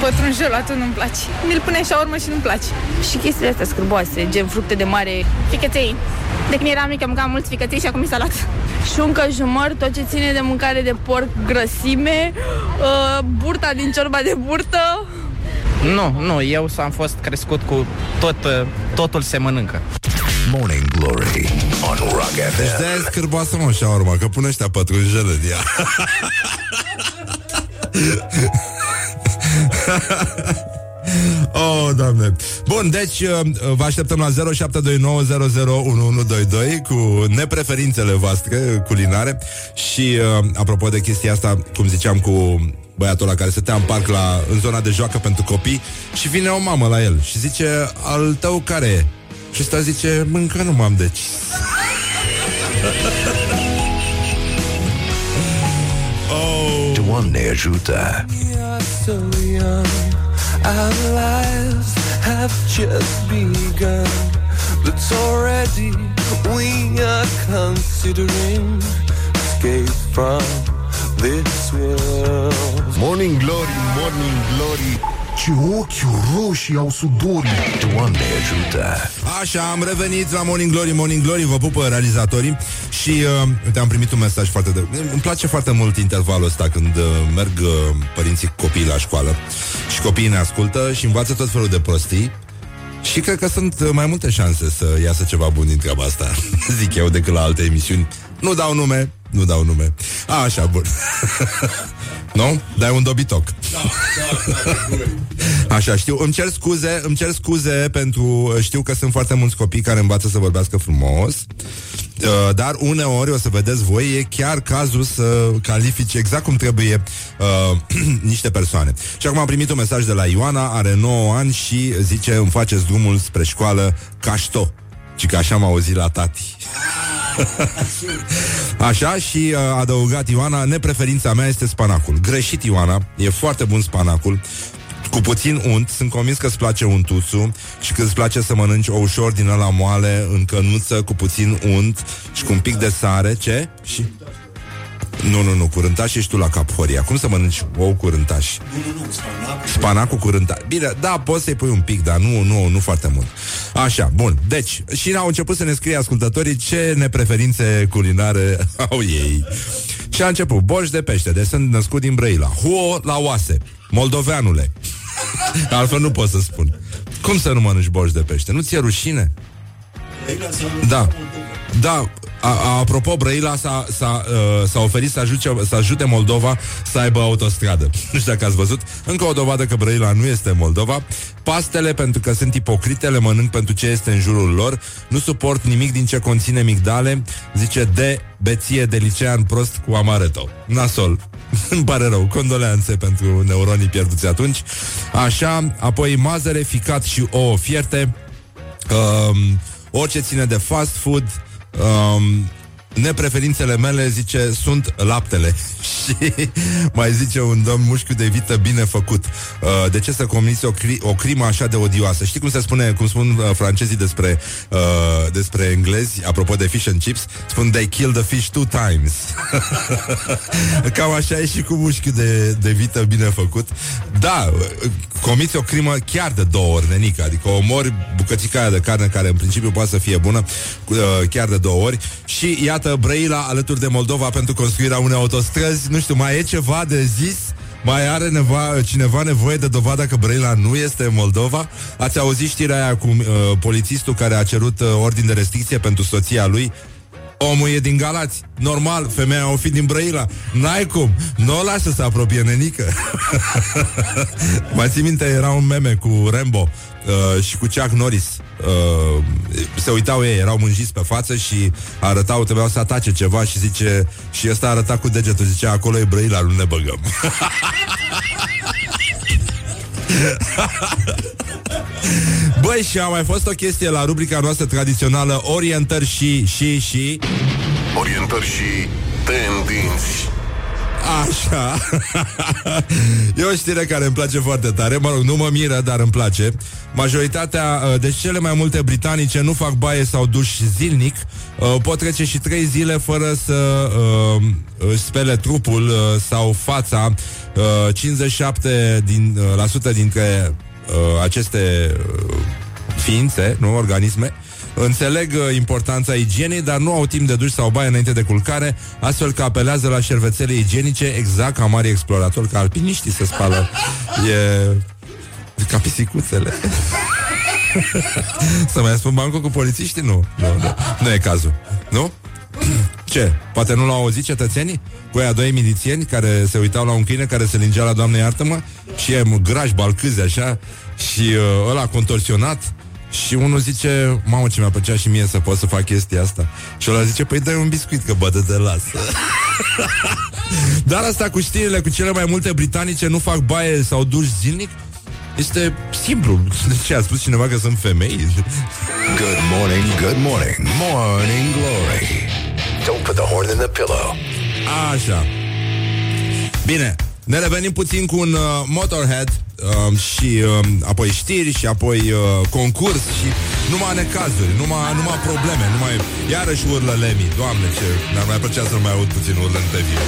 Pătrunjelatul nu-mi place. Mi-l pune așa urmă și nu-mi place. Și chestiile astea scârboase, gen fructe de mare. Ficăței. De când eram mică, mâncam mulți ficăței și acum e salat. Șuncă, jumăr, tot ce ține de mâncare de porc, grăsime, uh, burta din ciorba de burtă. Nu, nu, eu am fost crescut cu tot, uh, totul se mănâncă. Morning Glory on Rock Deci FM. de-aia e scârboasă, mă, urmă, că pune ăștia pătrunjele în ea. Oh, doamne. Bun, deci uh, vă așteptăm la 0729001122 cu nepreferințele voastre culinare și uh, apropo de chestia asta, cum ziceam cu băiatul ăla care stătea în parc la, în zona de joacă pentru copii și vine o mamă la el și zice, al tău care e? Și ăsta zice, mâncă nu m-am decis. oh. Doamne ajută! so young. Our lives have just begun. But already we are considering escape from this world. Morning Glory, Morning Glory Ce ochi roșii au sudorii Doamne ajută! Așa, am revenit la Morning Glory, Morning Glory, vă pupă realizatorii și uh, uite, am primit un mesaj foarte de... Îmi place foarte mult intervalul ăsta când uh, merg uh, părinții cu copiii la școală și copiii ne ascultă și învață tot felul de prostii și cred că sunt uh, mai multe șanse să iasă ceva bun din treaba asta, zic eu, decât la alte emisiuni. Nu dau nume, nu dau nume. A, așa, bun. nu? Dai un dobitoc. Așa, știu, îmi cer scuze, îmi cer scuze pentru, știu că sunt foarte mulți copii care învață să vorbească frumos, uh, dar uneori, o să vedeți voi, e chiar cazul să califici exact cum trebuie uh, niște persoane. Și acum am primit un mesaj de la Ioana, are 9 ani și zice, îmi faceți drumul spre școală cașto. Și că așa am auzit la tati. Așa și uh, a adăugat Ioana, nepreferința mea este spanacul. Greșit, Ioana, e foarte bun spanacul. Cu puțin unt, sunt convins că îți place untuțul și că îți place să mănânci o ușor din ăla moale în cănuță cu puțin unt și cu un pic de sare. Ce? Și... Nu, nu, nu, curântaș ești tu la cap, Horia. Cum să mănânci ou curântaș? Nu, nu, nu, spanac. Spanacul curântaș. Bine, da, poți să-i pui un pic, dar nu, nu, nu foarte mult. Așa, bun. Deci, și au început să ne scrie ascultătorii ce nepreferințe culinare au ei. Și a început, borș de pește, de sunt născut din Brăila. Huo la oase, moldoveanule. Altfel nu pot să spun. Cum să nu mănânci borș de pește? Nu ți-e rușine? Da. Da, a, a, apropo, Brăila s-a, s-a, uh, s-a oferit să ajute, să ajute Moldova să aibă autostradă. Nu știu dacă ați văzut. Încă o dovadă că Brăila nu este Moldova. Pastele, pentru că sunt ipocrite, le mănânc pentru ce este în jurul lor. Nu suport nimic din ce conține migdale. Zice de beție de licean prost cu amaretto. Nasol. Îmi pare rău. Condoleanțe pentru neuronii pierduți atunci. Așa, apoi mazăre, ficat și ouă fierte. Um, orice ține de fast food, um, nepreferințele mele, zice, sunt laptele. Și mai zice un domn mușchiu de vită bine făcut. Uh, de ce să comiți o, cri- o crimă așa de odioasă? Știi cum se spune, cum spun uh, francezii despre, uh, despre englezi, apropo de fish and chips? Spun, they kill the fish two times. Cam așa e și cu mușchiul de, de vită bine făcut. Da, uh, comiți o crimă chiar de două ori, nenică. Adică omori bucățica aia de carne care în principiu poate să fie bună uh, chiar de două ori. Și iată Brăila alături de Moldova pentru construirea unei autostrăzi. Nu știu, mai e ceva de zis? Mai are neva, cineva nevoie de dovada că Brăila nu este Moldova? Ați auzit știrea aia cu uh, polițistul care a cerut uh, ordin de restricție pentru soția lui? Omul e din Galați. Normal, femeia o fi din Brăila. N-ai cum. Nu o lasă să apropie nenică. Mai ții minte, era un meme cu Rambo uh, și cu Chuck Norris. Uh, se uitau ei, erau mânjiți pe față și arătau, trebuiau să atace ceva și zice, și ăsta arăta cu degetul, zicea, acolo e Brăila, nu ne băgăm. Băi, și a mai fost o chestie la rubrica noastră tradițională Orientări și, și, și. Orientări și tendințe Așa. E o știre care îmi place foarte tare. Mă rog, nu mă miră, dar îmi place. Majoritatea, uh, deci cele mai multe britanice Nu fac baie sau duș zilnic. Uh, Pot trece și trei zile fără să uh, își spele trupul uh, Sau fața uh, 57% din, uh, la sută dintre uh, aceste uh, ființe, nu organisme Înțeleg uh, importanța igienei, dar nu au timp de duș sau baie înainte de culcare, astfel că apelează la șervețele igienice, exact ca mari exploratori, ca alpiniștii se spală. E ca pisicuțele. Să mai spun bancul cu polițiștii? Nu. Nu, nu. nu e cazul. Nu? Ce? Poate nu l-au auzit cetățenii? Cu aia doi milițieni care se uitau la un câine care se lingea la doamne iartă-mă și e graj, balcâzi așa și uh, ăla contorsionat și unul zice, mamă ce mi-a plăcea și mie să pot să fac chestia asta Și ăla zice, păi dai un biscuit că bătă de lasă Dar asta cu știrile cu cele mai multe britanice nu fac baie sau duș zilnic este simplu. De ce a spus cineva că sunt femei? Good morning, good morning, morning glory. Don't put the horn in the pillow. Așa. Bine, ne revenim puțin cu un uh, Motorhead uh, și uh, apoi știri și apoi uh, concurs și numai necazuri, numai, numai probleme, numai iarăși urlă Lemmy. Doamne, ce mi-ar mai plăcea să mai aud puțin urlând pe viu.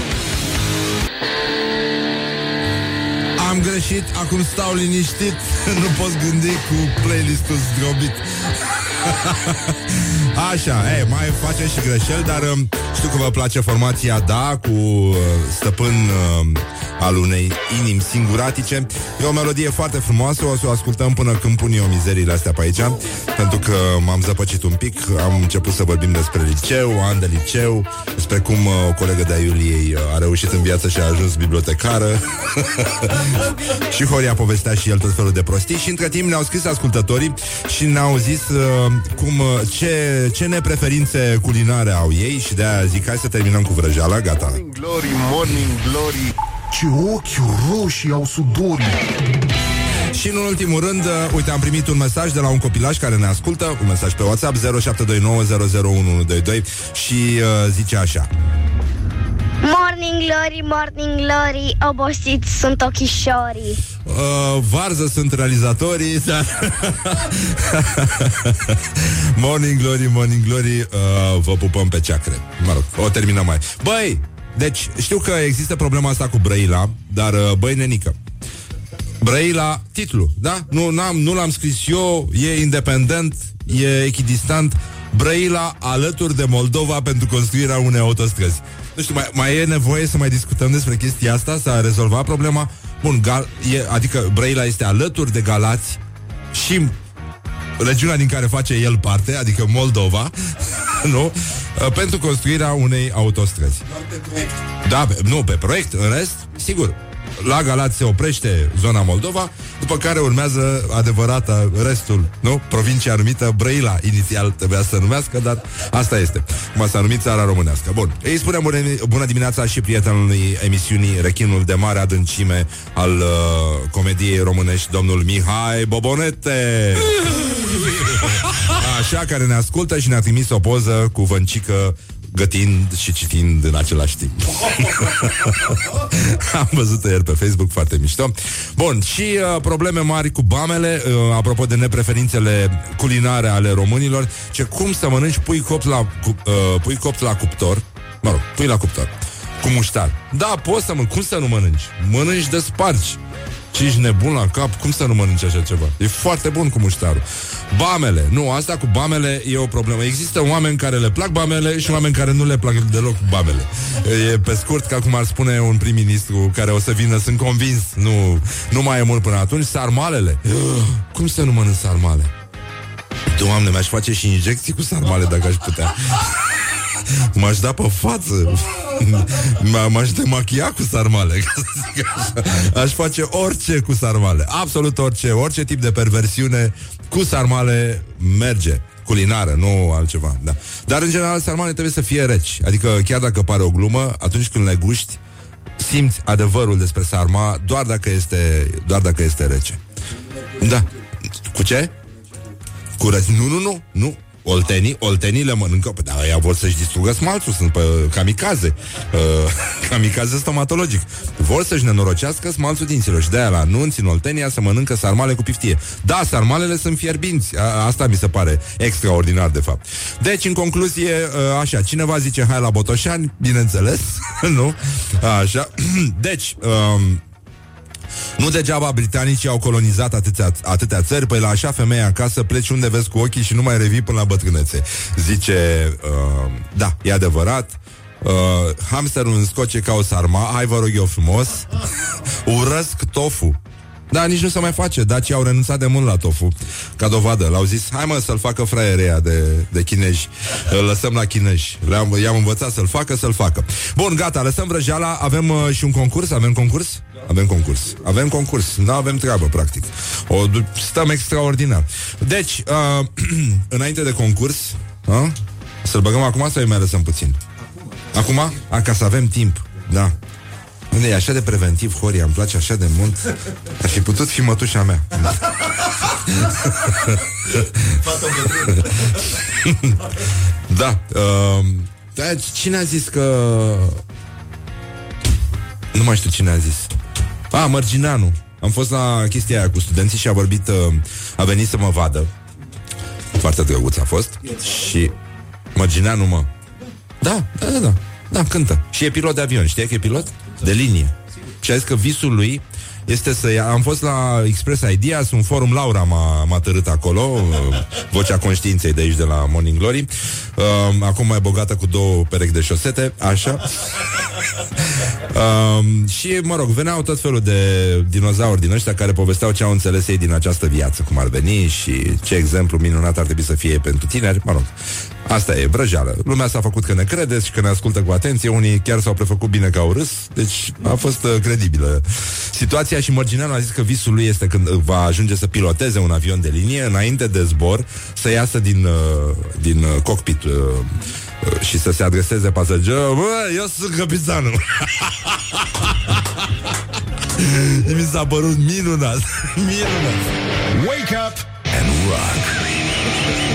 Am greșit, acum stau liniștit Nu pot gândi cu playlistul zdrobit Așa, ei, mai facem și greșeli Dar um, știu că vă place formația Da Cu uh, stăpân uh, Al unei inimi singuratice. E o melodie foarte frumoasă O să o ascultăm până când pun eu mizeriile astea pe aici Pentru că m-am zăpăcit un pic Am început să vorbim despre liceu An de liceu Despre cum uh, o colegă de-a Iuliei uh, A reușit în viață și a ajuns bibliotecară. Și Horia povestea și el tot felul de prostii. Și între timp ne-au scris ascultătorii Și ne-au zis uh, cum, uh, ce, ce nepreferințe culinare au ei Și de-aia zic hai să terminăm cu vrăjeala Gata. Morning glory, morning glory. Ce ochi roșii au sudorii Și în ultimul rând, uh, uite, am primit un mesaj de la un copilaj care ne ascultă, un mesaj pe WhatsApp 0729001122 și uh, zice așa. Morning glory, morning glory, obosit sunt ochișorii. Uh, varză sunt realizatorii dar... Morning glory, morning glory uh, Vă pupăm pe ceacre Mă rog, o terminăm mai Băi, deci știu că există problema asta cu Brăila Dar uh, băi nenică Brăila, titlu, da? Nu, n-am, nu l-am scris eu, e independent, e echidistant. Brăila alături de Moldova pentru construirea unei autostrăzi. Nu știu, mai, mai e nevoie să mai discutăm despre chestia asta? S-a rezolvat problema? Bun, Gal, e, adică Brăila este alături de Galați și regiunea din care face el parte, adică Moldova, nu? Pentru construirea unei autostrăzi. Da, pe, nu, pe proiect, în rest, sigur, la Galați se oprește zona Moldova, după care urmează adevărata restul, nu? Provincia numită Brăila, inițial trebuia să numească, dar asta este. Cum s-a numit țara românească. Bun, îi spunem bună, bună dimineața și prietenului emisiunii Rechinul de mare adâncime al uh, comediei românești, domnul Mihai Bobonete. Așa, care ne ascultă și ne-a trimis o poză cu vâncică gătind și citind în același timp. Am văzut ieri pe Facebook, foarte mișto. Bun, și uh, probleme mari cu bamele, uh, apropo de nepreferințele culinare ale românilor, ce cum să mănânci pui copt la, cu, uh, pui copt la cuptor, mă rog, pui la cuptor, cu muștar. Da, poți să mănânci, cum să nu mănânci? Mănânci de spargi. Ce ești nebun la cap? Cum să nu mănânci așa ceva? E foarte bun cu muștarul. Bamele. Nu, asta cu bamele e o problemă. Există oameni care le plac bamele și oameni care nu le plac deloc bamele. E pe scurt, ca cum ar spune un prim-ministru care o să vină, sunt convins, nu, nu mai e mult până atunci, sarmalele. Cum să nu mănânc sarmale? Doamne, mi-aș face și injecții cu sarmale dacă aș putea. M-aș da pe față M-aș demachia cu sarmale ca să zic așa. Aș face orice cu sarmale Absolut orice, orice tip de perversiune Cu sarmale merge Culinară, nu altceva da. Dar în general sarmale trebuie să fie reci Adică chiar dacă pare o glumă Atunci când le guști Simți adevărul despre sarma Doar dacă este, doar dacă este rece Da Cu ce? Cu rece. Nu, nu, nu, nu Oltenii, oltenii le mănâncă Păi da, ea vor să-și distrugă smalțul Sunt pe kamikaze. Uh, Kamikaze stomatologic. Vor să-și nenorocească smalțul dinților Și de-aia la anunți în Oltenia se mănâncă sarmale cu piftie. Da, sarmalele sunt fierbinți. A, Asta mi se pare extraordinar de fapt. Deci, în concluzie, uh, așa Cineva zice hai la Botoșani Bineînțeles, nu? Așa. Deci, um, nu degeaba britanicii au colonizat atâtea, atâtea țări, păi la așa femeie acasă pleci unde vezi cu ochii și nu mai revii până la bătrânețe. Zice, uh, da, e adevărat, uh, hamsterul înscoce ca o sarma, hai vă rog eu frumos, urăsc tofu. Da, nici nu se mai face. Dacii au renunțat de mult la tofu. Ca dovadă. L-au zis, hai mă să-l facă fraierea de, de chinezi. Îl lăsăm la chinezi. Le-am, i-am învățat să-l facă, să-l facă. Bun, gata, lăsăm vrăjeala. Avem uh, și un concurs? Avem concurs? Avem concurs. Avem concurs. Nu avem treabă, practic. O, stăm extraordinar. Deci, uh, înainte de concurs, uh, să-l băgăm acum sau îi mai lăsăm puțin? Acum? Acum? A, ca să avem timp. Da. Unde e așa de preventiv, Horia, îmi place așa de mult. Ar fi putut fi mătușa mea. da. Uh, da. Cine a zis că... Nu mai știu cine a zis. A, Mărginanu. Am fost la chestia aia cu studenții și a vorbit, uh, a venit să mă vadă. Foarte drăguț a fost. Și Mărginanu, mă. Da, da, da, da. Da, cântă. Și e pilot de avion. Știi că e pilot? De linie. Și a zis că visul lui este să ia... Am fost la Express Ideas, un forum Laura m-a, m-a tărât acolo, uh, vocea conștiinței de aici, de la Morning Glory. Uh, acum mai bogată cu două perechi de șosete, așa. uh, și, mă rog, veneau tot felul de dinozauri din ăștia care povesteau ce au înțeles ei din această viață, cum ar veni și ce exemplu minunat ar trebui să fie pentru tineri. Mă rog, Asta e vrăjeală. Lumea s-a făcut că ne credeți și că ne ascultă cu atenție. Unii chiar s-au prefăcut bine că au râs. Deci a fost uh, credibilă situația și Mărgineanu a zis că visul lui este când va ajunge să piloteze un avion de linie înainte de zbor să iasă din, uh, din uh, cockpit uh, uh, și să se adreseze pasagerul. Bă, eu sunt capitanul. Mi s-a părut minunat. minunat. Wake up and rock.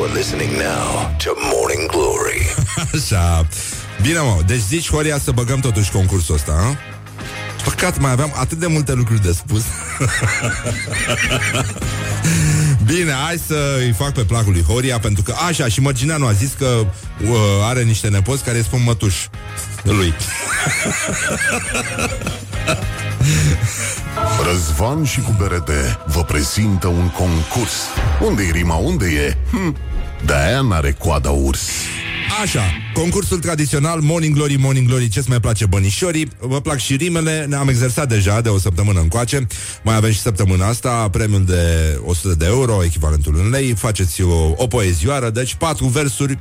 You are listening now to Morning Glory. Așa. Bine, mă. Deci zici, Horia, să băgăm totuși concursul ăsta, a? Păcat, mai aveam atât de multe lucruri de spus. Bine, hai să îi fac pe placul lui Horia Pentru că, așa, și Mărgineanu a zis că uh, Are niște nepoți care îi spun mătuș Lui Răzvan și cu berete vă prezintă un concurs. unde e rima, unde e? Hm, de-aia n-are coada urs. Așa, concursul tradițional Morning Glory, Morning Glory, ce-ți mai place bănișorii? Vă plac și rimele, ne-am exersat deja de o săptămână încoace. Mai avem și săptămâna asta premiul de 100 de euro, echivalentul în lei. Faceți o, o poezioară, deci patru versuri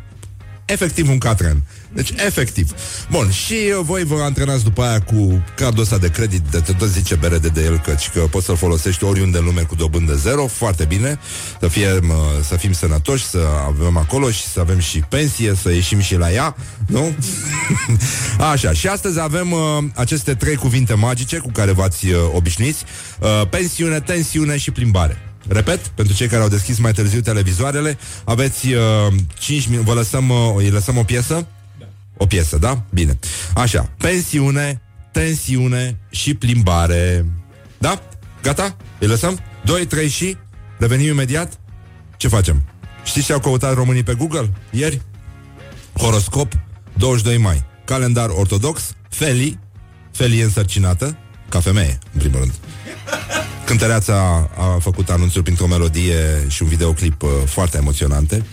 efectiv un catren. Deci, efectiv. Bun, și voi vă antrenați după aia cu cardul ăsta de credit, de te tot zice bere de el, căci că poți să-l folosești oriunde în lume cu dobândă zero, foarte bine, să, fie, să fim sănătoși, să avem acolo și să avem și pensie, să ieșim și la ea, nu? Așa, și astăzi avem uh, aceste trei cuvinte magice cu care v-ați uh, obișnuiți, uh, pensiune, tensiune și plimbare. Repet, pentru cei care au deschis mai târziu televizoarele, aveți uh, 5 minute, vă lăsăm, uh, îi lăsăm o piesă? Da. O piesă, da? Bine. Așa, pensiune, tensiune și plimbare. Da? Gata? Îi lăsăm? 2, 3 și? Revenim imediat? Ce facem? Știți ce au căutat românii pe Google? Ieri? Horoscop, 22 mai. Calendar ortodox, Feli, Feli însărcinată, ca femeie, în primul rând. Cântăreața a făcut anunțuri printr-o melodie și un videoclip uh, foarte emoționante.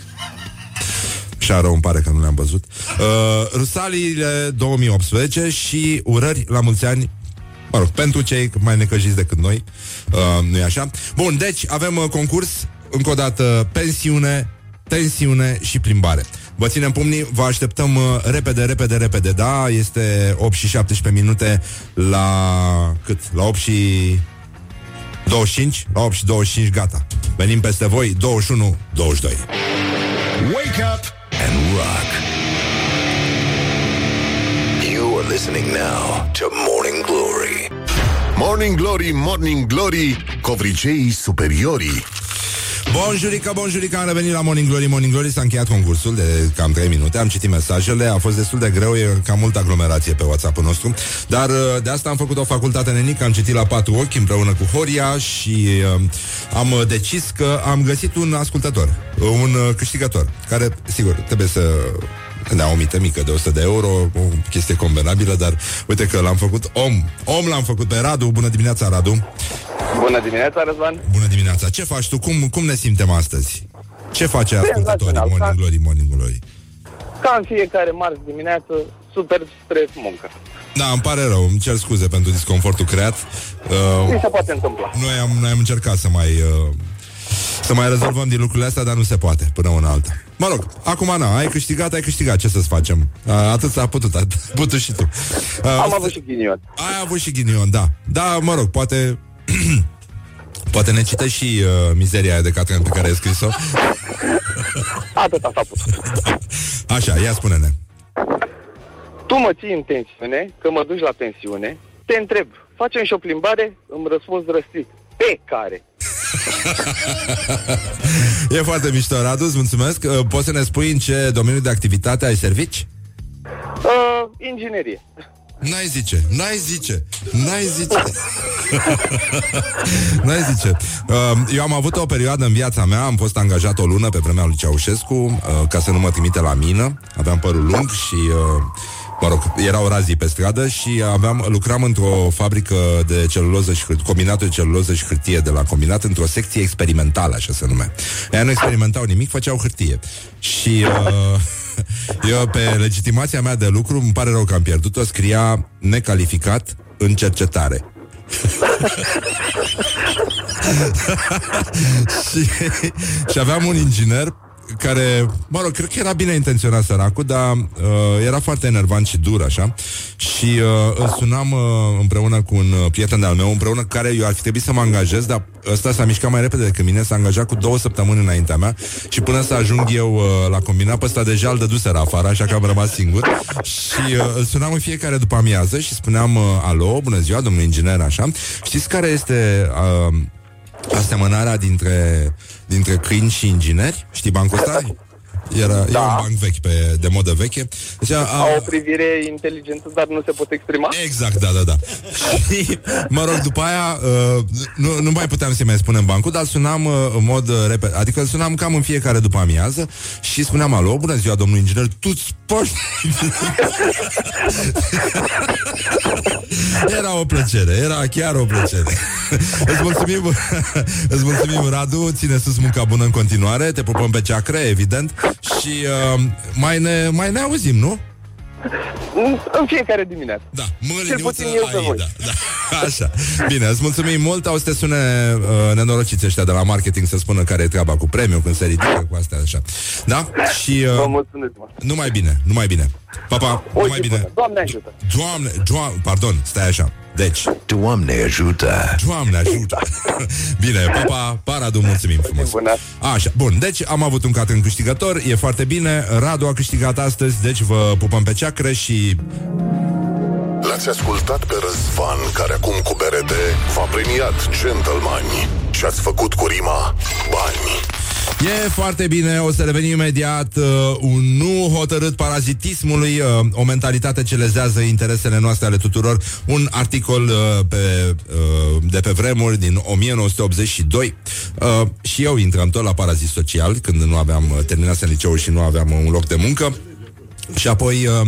Și rău îmi pare că nu le-am văzut. Uh, Rusaliile 2018 și urări la mulți ani Mă rog, pentru cei mai necăjiți decât noi uh, Nu-i așa? Bun, deci avem uh, concurs Încă o dată, pensiune, tensiune și plimbare Vă ținem pumnii, vă așteptăm uh, repede, repede, repede Da, este 8 și 17 minute La cât? La 8 și 25, la 8 și 25, gata. Venim peste voi, 21, 22. Wake up and rock. You are listening now to Morning Glory. Morning Glory, Morning Glory, covriceii superiorii. Bonjurică, bonjurică, am revenit la Morning Glory. Morning Glory s-a încheiat concursul de cam 3 minute. Am citit mesajele, a fost destul de greu. E cam multă aglomerație pe WhatsApp-ul nostru. Dar uh, de asta am făcut o facultate nenică. Am citit la patru ochi împreună cu Horia Și uh, am uh, decis că am găsit un ascultător Un uh, câștigător Care, sigur, trebuie să da, o mită mică de 100 de euro, o chestie convenabilă, dar uite că l-am făcut om. Om l-am făcut pe Radu. Bună dimineața, Radu. Bună dimineața, Răzvan. Bună dimineața. Ce faci tu? Cum, cum ne simtem astăzi? Ce face ascultătorii Senzațional, Morning ca- Glory, Morning Glory? Ca în fiecare marți dimineață, super stres muncă. Da, îmi pare rău, îmi cer scuze pentru disconfortul creat. Uh, Mi se poate întâmpla. noi, am, noi am încercat să mai uh, să mai rezolvăm din lucrurile astea, dar nu se poate până una alta. Mă rog, acum na, ai câștigat, ai câștigat, ce să-ți facem? Uh, atât s-a putut, atât a putut și tu. Uh, Am avut și ghinion. Ai avut și ghinion, da. Da, mă rog, poate... poate ne citești și uh, mizeria aia de Catrin pe care ai scris-o. Atâta s-a putut. Așa, ia spune-ne. Tu mă ții în tensiune, că mă duci la pensiune, te întreb, facem și o plimbare? Îmi răspuns răstit. Pe care? E foarte mișto, Radu, îți mulțumesc. Uh, Poți să ne spui în ce domeniu de activitate ai servici? Uh, inginerie. N-ai zice, n-ai zice, n-ai zice N-ai zice Uh, Eu am avut o perioadă în viața mea Am fost angajat o lună pe vremea lui Ceaușescu uh, Ca să nu mă trimite la mină Aveam părul lung și uh, Mă rog, erau razii pe stradă și aveam, lucram într-o fabrică de celuloză și hârtie, combinatul de celuloză și hârtie de la combinat, într-o secție experimentală, așa se numea. Ea nu experimentau nimic, făceau hârtie. Și uh, eu, pe legitimația mea de lucru, îmi pare rău că am pierdut-o, scria necalificat în cercetare. și, și aveam un inginer care, mă rog, cred că era bine intenționat săracul, dar uh, era foarte enervant și dur, așa. Și uh, îl sunam uh, împreună cu un uh, prieten de-al meu, împreună cu care eu ar fi trebuit să mă angajez, dar ăsta s-a mișcat mai repede decât mine, s-a angajat cu două săptămâni înaintea mea și până să ajung eu uh, la combinat, pe ăsta deja îl dăduseră afară, așa că am rămas singur. Și uh, îl sunam în fiecare după amiază și spuneam, uh, alo, bună ziua, domnul inginer, așa. Știți care este... Uh, asemănarea dintre, dintre câini și ingineri. Știi bancul ăsta? Era, da. era un banc vechi, pe, de modă veche. Deci, a, Au o privire inteligentă, dar nu se pot exprima? Exact, da, da, da. Și, mă rog, după aia uh, nu, nu mai puteam să mai spunem bancul, dar sunam uh, în mod uh, repet, adică îl sunam cam în fiecare după amiază și spuneam, alo, bună ziua, domnul inginer, tu-ți poți... Era o plăcere, era chiar o plăcere. îți mulțumim, îți mulțumim, Radu, ține sus munca bună în continuare, te pupăm pe ceacră, evident, și uh, mai, ne, mai ne auzim, nu? În fiecare dimineață. Da, Cel mâliniuță puțin eu pe ai, voi. da, da. Așa. Bine, îți mulțumim mult. Au să te sune uh, nenorociți ăștia de la marketing să spună care e treaba cu premiu, când se ridică cu astea, așa. Da? Și Vă uh, mulțumesc, mă. numai bine, numai bine. Pa, pa, O numai zi bine. bună. Doamne ajută. Doamne, doamne, pardon, stai așa. Deci, Doamne ajută! Doamne ajută! Bine, papa, pa, Radu, mulțumim frumos. Bună. Așa, bun, deci am avut un Catrin câștigător, e foarte bine, Radu a câștigat astăzi, deci vă pupăm pe ceacră și L-ați ascultat pe Răzvan, care acum cu BRD v-a premiat gentlemani și ați făcut cu rima bani. E foarte bine, o să revenim imediat uh, Un nu hotărât parazitismului uh, O mentalitate ce lezează interesele noastre ale tuturor. Un articol uh, pe, uh, de pe vremuri din 1982 uh, Și eu intram tot la parazit social Când nu aveam uh, terminat în liceu și nu aveam uh, un loc de muncă. Și apoi uh,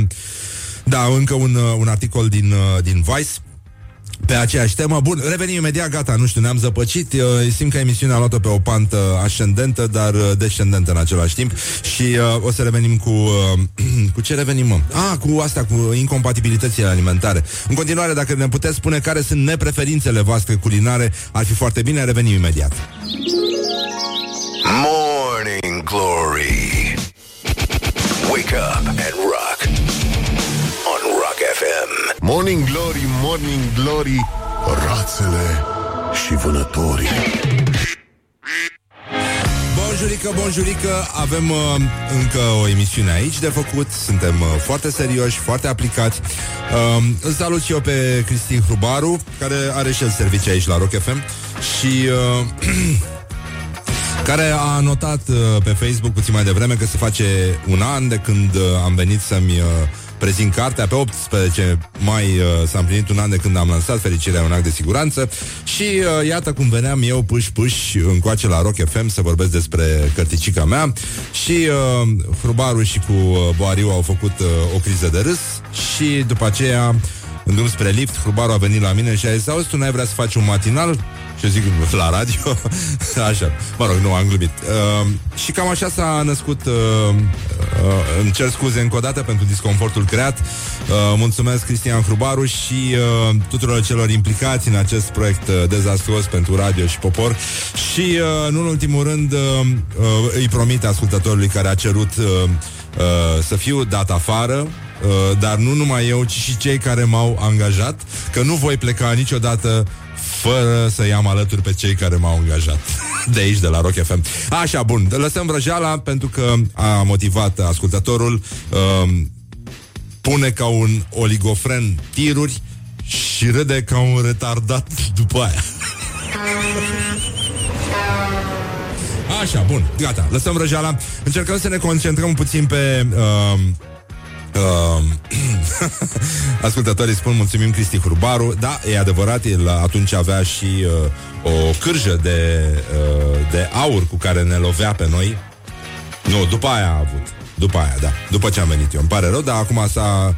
Da, încă un, uh, un articol din, uh, din Vice pe aceeași temă. Bun, revenim imediat, gata, nu știu, ne-am zăpăcit. Eu simt că emisiunea a luat-o pe o pantă ascendentă, dar uh, descendentă în același timp. Și uh, o să revenim cu... Uh, cu ce revenim, mă? Ah, cu asta, cu incompatibilitățile alimentare. În continuare, dacă ne puteți spune care sunt nepreferințele voastre culinare, ar fi foarte bine. Revenim imediat. Morning Glory. Wake up and rock. On Rock FM. Morning Glory, Morning Glory, rațele și vânătorii. Bonjurică, bonjurică, avem uh, încă o emisiune aici de făcut, suntem uh, foarte serioși, foarte aplicați. Uh, îl salut și eu pe Cristin Hrubaru, care are și el servicii aici la Rock FM și uh, care a notat uh, pe Facebook puțin mai devreme că se face un an de când uh, am venit să-mi uh, prezint cartea. Pe 18 mai uh, s-a împlinit un an de când am lansat Fericirea un act de siguranță și uh, iată cum veneam eu puși puși încoace la Rock FM să vorbesc despre cărticica mea și uh, Hrubaru și cu uh, Boariu au făcut uh, o criză de râs și după aceea în drum spre lift, Hrubaru a venit la mine și a zis, auzi, tu n-ai vrea să faci un matinal? Și eu zic, la radio? așa, mă rog, nu, am glumit. Uh, și cam așa s-a născut, uh, uh, îmi cer scuze încă o dată pentru disconfortul creat. Uh, mulțumesc Cristian Hrubaru și uh, tuturor celor implicați în acest proiect uh, dezastruos pentru radio și popor. Și, uh, nu în ultimul rând, uh, uh, îi promit ascultătorului care a cerut uh, uh, să fiu dat afară, Uh, dar nu numai eu, ci și cei care m-au angajat, că nu voi pleca niciodată fără să i-am alături pe cei care m-au angajat. De aici, de la Rock FM. Așa, bun, lăsăm vrăjeala pentru că a motivat ascultătorul. Uh, pune ca un oligofren tiruri și râde ca un retardat după aia. Așa, bun, gata, lăsăm răjeala Încercăm să ne concentrăm puțin pe uh, Uh, ascultătorii spun mulțumim Cristi Hurbaru. Da, e adevărat, el atunci avea și uh, o cârjă de, uh, de aur cu care ne lovea pe noi. Nu, după aia a avut. După aia, da, după ce am venit eu. Îmi pare rău, dar acum s-a uh,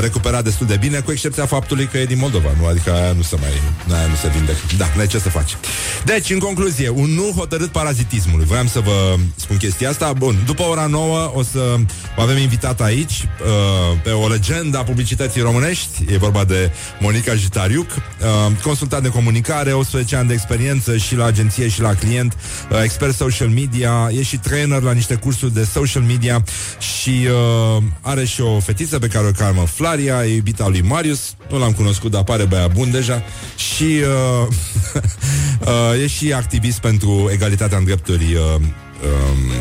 recuperat destul de bine, cu excepția faptului că e din Moldova, nu? Adică aia nu se mai, aia nu se vinde. Da, n ce să faci. Deci, în concluzie, un nu hotărât parazitismului. Voiam să vă spun chestia asta. Bun, după ora 9 o să o avem invitat aici uh, pe o legendă a publicității românești. E vorba de Monica Jitariuc, uh, consultant de comunicare, 18 ani de experiență și la agenție și la client, uh, expert social media, e și trainer la niște cursuri de social media și uh, are și o fetiță pe care o cheamă Flaria, e iubita lui Marius, nu l-am cunoscut, dar pare băiat bun deja și uh, uh, e și activist pentru egalitatea în drepturi uh, um,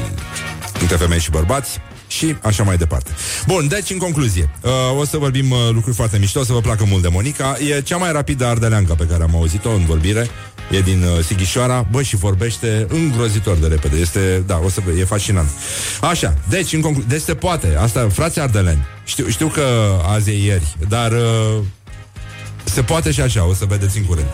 între femei și bărbați și așa mai departe. Bun, deci în concluzie, uh, o să vorbim uh, lucruri foarte mișto, o să vă placă mult de Monica. E cea mai rapidă ardeleancă pe care am auzit-o în vorbire. E din uh, Sighișoara, bă, și vorbește îngrozitor de repede. Este, da, o să e fascinant. Așa, deci, în conclu- deci se poate. Asta, frați ardeleni, știu, știu că azi e ieri, dar uh, se poate și așa, o să vedeți în curând.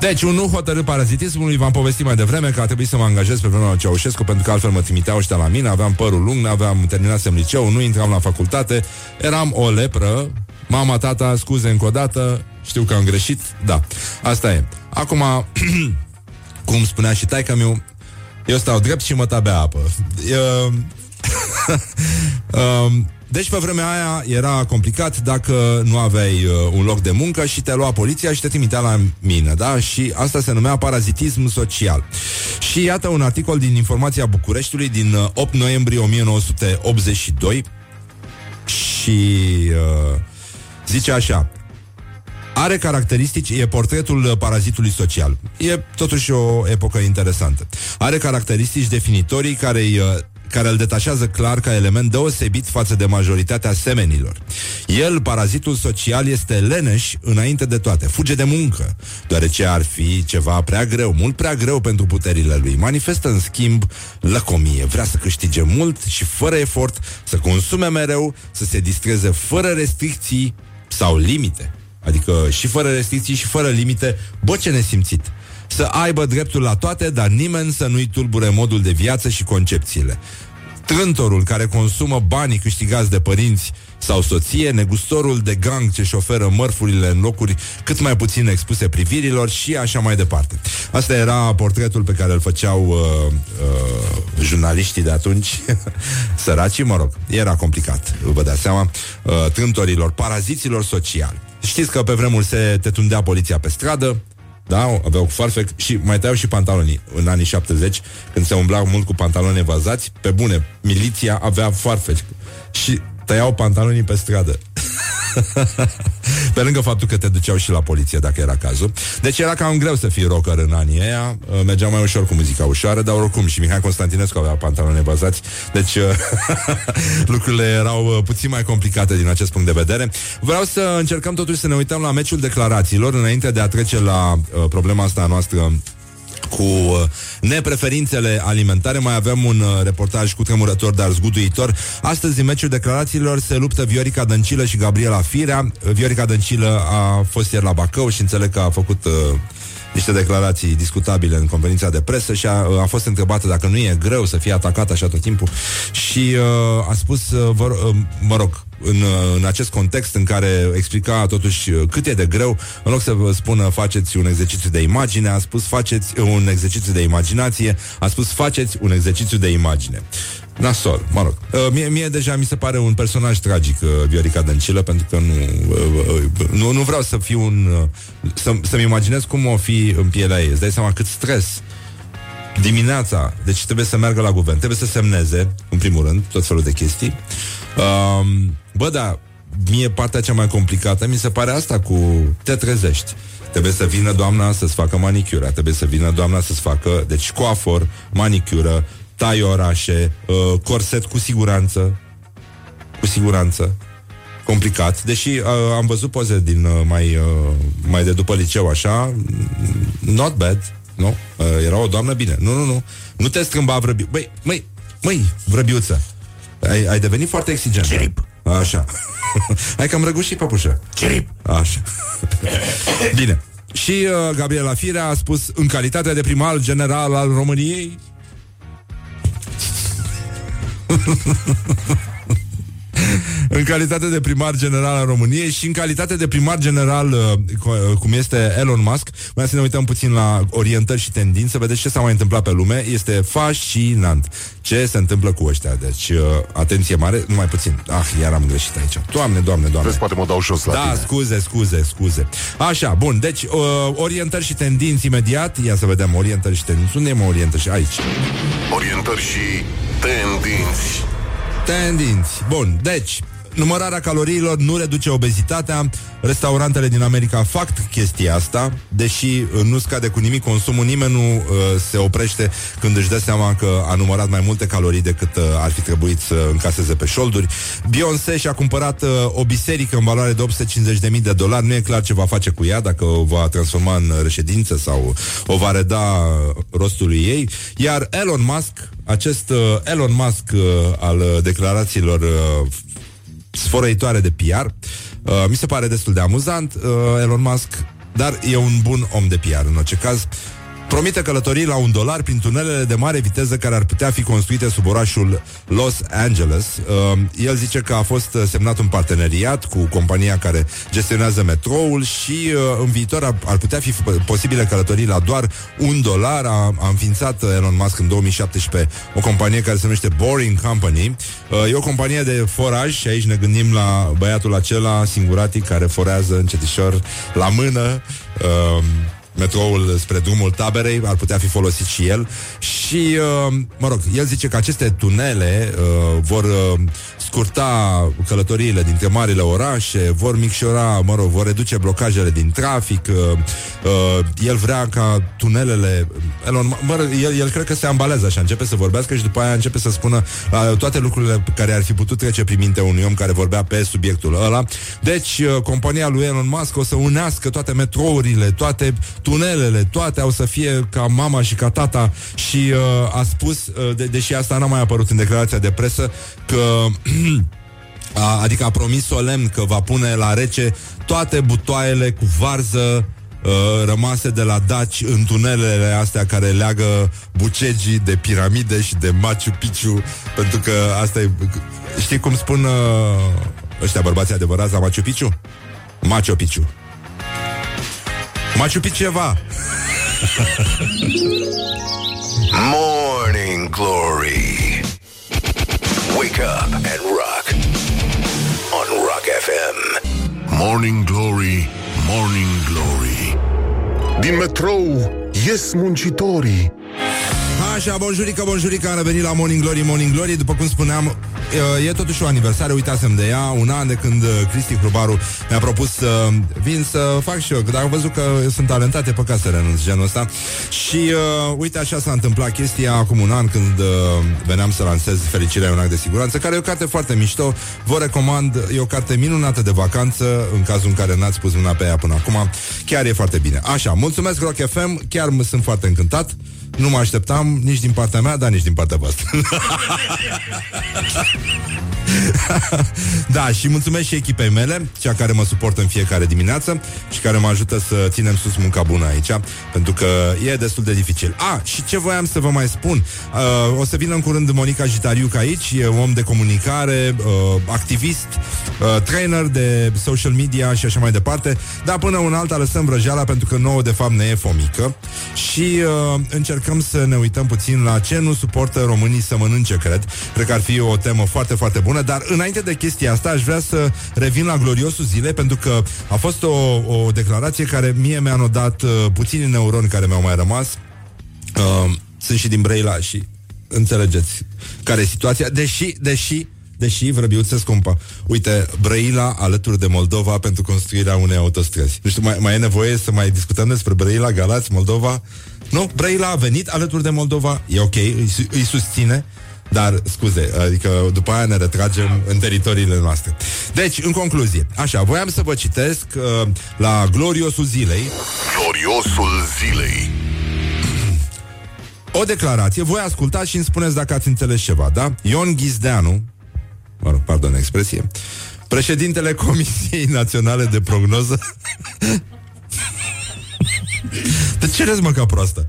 Deci, un nu hotărât parazitismului, v-am povestit mai devreme că a trebuit să mă angajez pe vremea lui Ceaușescu pentru că altfel mă trimiteau ăștia la mine, aveam părul lung, aveam terminasem liceu, nu intram la facultate, eram o lepră, mama, tata, scuze încă o dată, știu că am greșit, da, asta e. Acum, cum spunea și taica meu, eu stau drept și mă tabea apă. Eu... um, deci pe vremea aia era complicat dacă nu aveai uh, un loc de muncă și te lua poliția și te trimitea la mină, da? Și asta se numea parazitism social. Și iată un articol din Informația Bucureștiului din uh, 8 noiembrie 1982 și uh, zice așa are caracteristici, e portretul uh, parazitului social. E totuși o epocă interesantă. Are caracteristici definitorii care îi uh, care îl detașează clar ca element deosebit față de majoritatea semenilor. El, parazitul social, este leneș înainte de toate, fuge de muncă, deoarece ar fi ceva prea greu, mult prea greu pentru puterile lui. Manifestă, în schimb, lăcomie, vrea să câștige mult și fără efort, să consume mereu, să se distreze fără restricții sau limite. Adică și fără restricții și fără limite, bă ce nesimțit să aibă dreptul la toate, dar nimeni să nu-i tulbure modul de viață și concepțiile. Trântorul care consumă banii câștigați de părinți sau soție, negustorul de gang ce șoferă mărfurile în locuri cât mai puțin expuse privirilor și așa mai departe. Asta era portretul pe care îl făceau uh, uh, jurnaliștii de atunci, săracii, mă rog, era complicat, vă dați seama, uh, trântorilor, paraziților sociali. Știți că pe vremuri se te tundea poliția pe stradă, da, aveau farfec și mai tăiau și pantalonii în anii 70, când se umbla mult cu pantaloni evazați, pe bune, miliția avea farfeci și tăiau pantalonii pe stradă. Pe lângă faptul că te duceau și la poliție dacă era cazul. Deci era cam greu să fii rocker în anii ăia. Uh, mergeam mai ușor cu muzica ușoară, dar oricum și Mihai Constantinescu avea pantaloni bazați. Deci uh, lucrurile erau uh, puțin mai complicate din acest punct de vedere. Vreau să încercăm totuși să ne uităm la meciul declarațiilor înainte de a trece la uh, problema asta noastră cu uh, nepreferințele alimentare. Mai avem un uh, reportaj cu tremurător, dar zguduitor. Astăzi, în meciul declarațiilor, se luptă Viorica Dăncilă și Gabriela Firea. Viorica Dăncilă a fost ieri la Bacău și înțeleg că a făcut uh, niște declarații discutabile în conferința de presă și a, a fost întrebată dacă nu e greu să fie atacat așa tot timpul și uh, a spus, uh, vă, uh, mă rog, în, uh, în acest context în care explica totuși uh, cât e de greu, în loc să vă spună faceți un exercițiu de imagine, a spus faceți un exercițiu de imaginație, a spus faceți un exercițiu de imagine. Nasol, mă rog. Uh, mie, mie deja mi se pare un personaj tragic uh, Viorica Dăncilă, pentru că nu, uh, uh, nu, nu vreau să fiu un... Uh, să, să-mi imaginez cum o fi în pielea ei. Îți dai seama cât stres dimineața, deci trebuie să meargă la guvern, trebuie să semneze, în primul rând, tot felul de chestii. Um, bă, da, mie partea cea mai complicată mi se pare asta cu te trezești. Trebuie să vină doamna să-ți facă manicura, trebuie să vină doamna să-ți facă, deci coafor, manicură, tai orașe, uh, corset cu siguranță, cu siguranță, complicat, deși uh, am văzut poze din uh, mai, uh, mai de după liceu așa, not bad, nu? Uh, era o doamnă bine. Nu, nu, nu. Nu te strâmba vrăbiu. Băi, măi, măi, vrăbiuță. Ai, ai devenit foarte exigent. Cirip. Așa. Hai că am răgușit păpușă. Cirip. Așa. Bine. Și uh, Gabriela Firea a spus în calitate de primar general al României în calitate de primar general al României și în calitate de primar general, uh, cu- cum este Elon Musk, mai să ne uităm puțin la orientări și tendințe, să vedeți ce s-a mai întâmplat pe lume. Este fascinant ce se întâmplă cu ăștia. Deci, uh, atenție mare, numai puțin. Ah, iar am greșit aici. Doamne, doamne, doamne. Vezi, poate mă dau jos la Da, tine. scuze, scuze, scuze. Așa, bun, deci uh, orientări și tendinți imediat. Ia să vedem orientări și tendinți. Unde e mă orientări și aici? Orientări și tendinți. Tendinți. Bun, deci, numărarea caloriilor nu reduce obezitatea. Restaurantele din America fac chestia asta, deși uh, nu scade cu nimic consumul, nimeni nu uh, se oprește când își dă seama că a numărat mai multe calorii decât uh, ar fi trebuit să încaseze pe șolduri. Beyoncé și-a cumpărat uh, o biserică în valoare de 850.000 de dolari. Nu e clar ce va face cu ea, dacă o va transforma în reședință sau o va reda uh, rostului ei. Iar Elon Musk, acest uh, Elon Musk uh, al uh, declarațiilor uh, sfărăitoare de PR. Uh, mi se pare destul de amuzant uh, Elon Musk, dar e un bun om de PR în orice caz. Promite călătorii la un dolar prin tunelele de mare viteză care ar putea fi construite sub orașul Los Angeles. Uh, el zice că a fost uh, semnat un parteneriat cu compania care gestionează metroul și uh, în viitor ar, ar putea fi f- posibile călătorii la doar un dolar. A, a înființat uh, Elon Musk în 2017 o companie care se numește Boring Company. Uh, e o companie de foraj și aici ne gândim la băiatul acela singuratic care forează încetișor la mână. Uh, metroul spre drumul taberei, ar putea fi folosit și el. Și, uh, mă rog, el zice că aceste tunele uh, vor uh, scurta călătoriile dintre marile orașe, vor micșora, mă rog, vor reduce blocajele din trafic. Uh, uh, el vrea ca tunelele... Elon, mă rog, el, el cred că se ambalează așa, începe să vorbească și după aia începe să spună uh, toate lucrurile care ar fi putut trece prin mintea unui om care vorbea pe subiectul ăla. Deci, uh, compania lui Elon Musk o să unească toate metrourile, toate tunelele, toate au să fie ca mama și ca tata și uh, a spus, uh, de, deși asta n-a mai apărut în declarația de presă, că a, adică a promis solemn că va pune la rece toate butoaiele cu varză uh, rămase de la daci în tunelele astea care leagă bucegii de piramide și de Machu Picchu, pentru că asta e... Știi cum spun uh, ăștia bărbații adevărați la Machu Picchu? Machu Picchu. Machu Picchu ceva. Morning Glory. Wake up and rock. On Rock FM. Morning Glory, Morning Glory. Din metrou ies muncitorii. Așa, bonjurică, bonjurică, am revenit la Morning Glory, Morning Glory După cum spuneam, uh, e totuși o aniversare, uitasem de ea, un an de când uh, Cristi Hrubaru mi-a propus să vin să fac și eu, dar am văzut că sunt talentate, păcat să renunț genul ăsta. Și uh, uite, așa s-a întâmplat chestia acum un an când uh, veneam să lansez Fericirea e un act de siguranță, care e o carte foarte mișto. Vă recomand, e o carte minunată de vacanță, în cazul în care n-ați pus mâna pe ea până acum. Chiar e foarte bine. Așa, mulțumesc Rock FM, chiar mă sunt foarte încântat. Nu mă așteptam nici din partea mea, dar nici din partea voastră. da, și mulțumesc și echipei mele, cea care mă suportă în fiecare dimineață și care mă ajută să ținem sus munca bună aici, pentru că e destul de dificil. A, și ce voiam să vă mai spun? Uh, o să vină în curând Monica Jitariuc aici, e un om de comunicare, uh, activist, uh, trainer de social media și așa mai departe, dar până un alta lăsăm vrăjeala pentru că nouă de fapt ne e fomică și uh, încercăm să ne uităm puțin la ce nu suportă românii să mănânce, cred. Cred că ar fi o temă foarte, foarte bună, dar înainte de chestia asta aș vrea să revin la gloriosul zilei pentru că a fost o, o declarație care mie mi-a nodat uh, puțini neuroni care mi-au mai rămas. Uh, sunt și din Brăila și înțelegeți care e situația, deși, deși Deși vrăbiuțe scumpă. Uite, Brăila alături de Moldova pentru construirea unei autostrăzi. Nu știu, mai, mai e nevoie să mai discutăm despre Brăila, Galați, Moldova? Nu? Brăila a venit alături de Moldova, e ok, îi, îi susține, dar, scuze, adică după aia ne retragem în teritoriile noastre. Deci, în concluzie, așa, voiam să vă citesc uh, la gloriosul zilei. Gloriosul zilei. O declarație, voi ascultați și îmi spuneți dacă ați înțeles ceva, da? Ion Ghizdeanu, mă rog, pardon expresie, președintele Comisiei Naționale de Prognoză. de ce râzi, mă, ca proastă?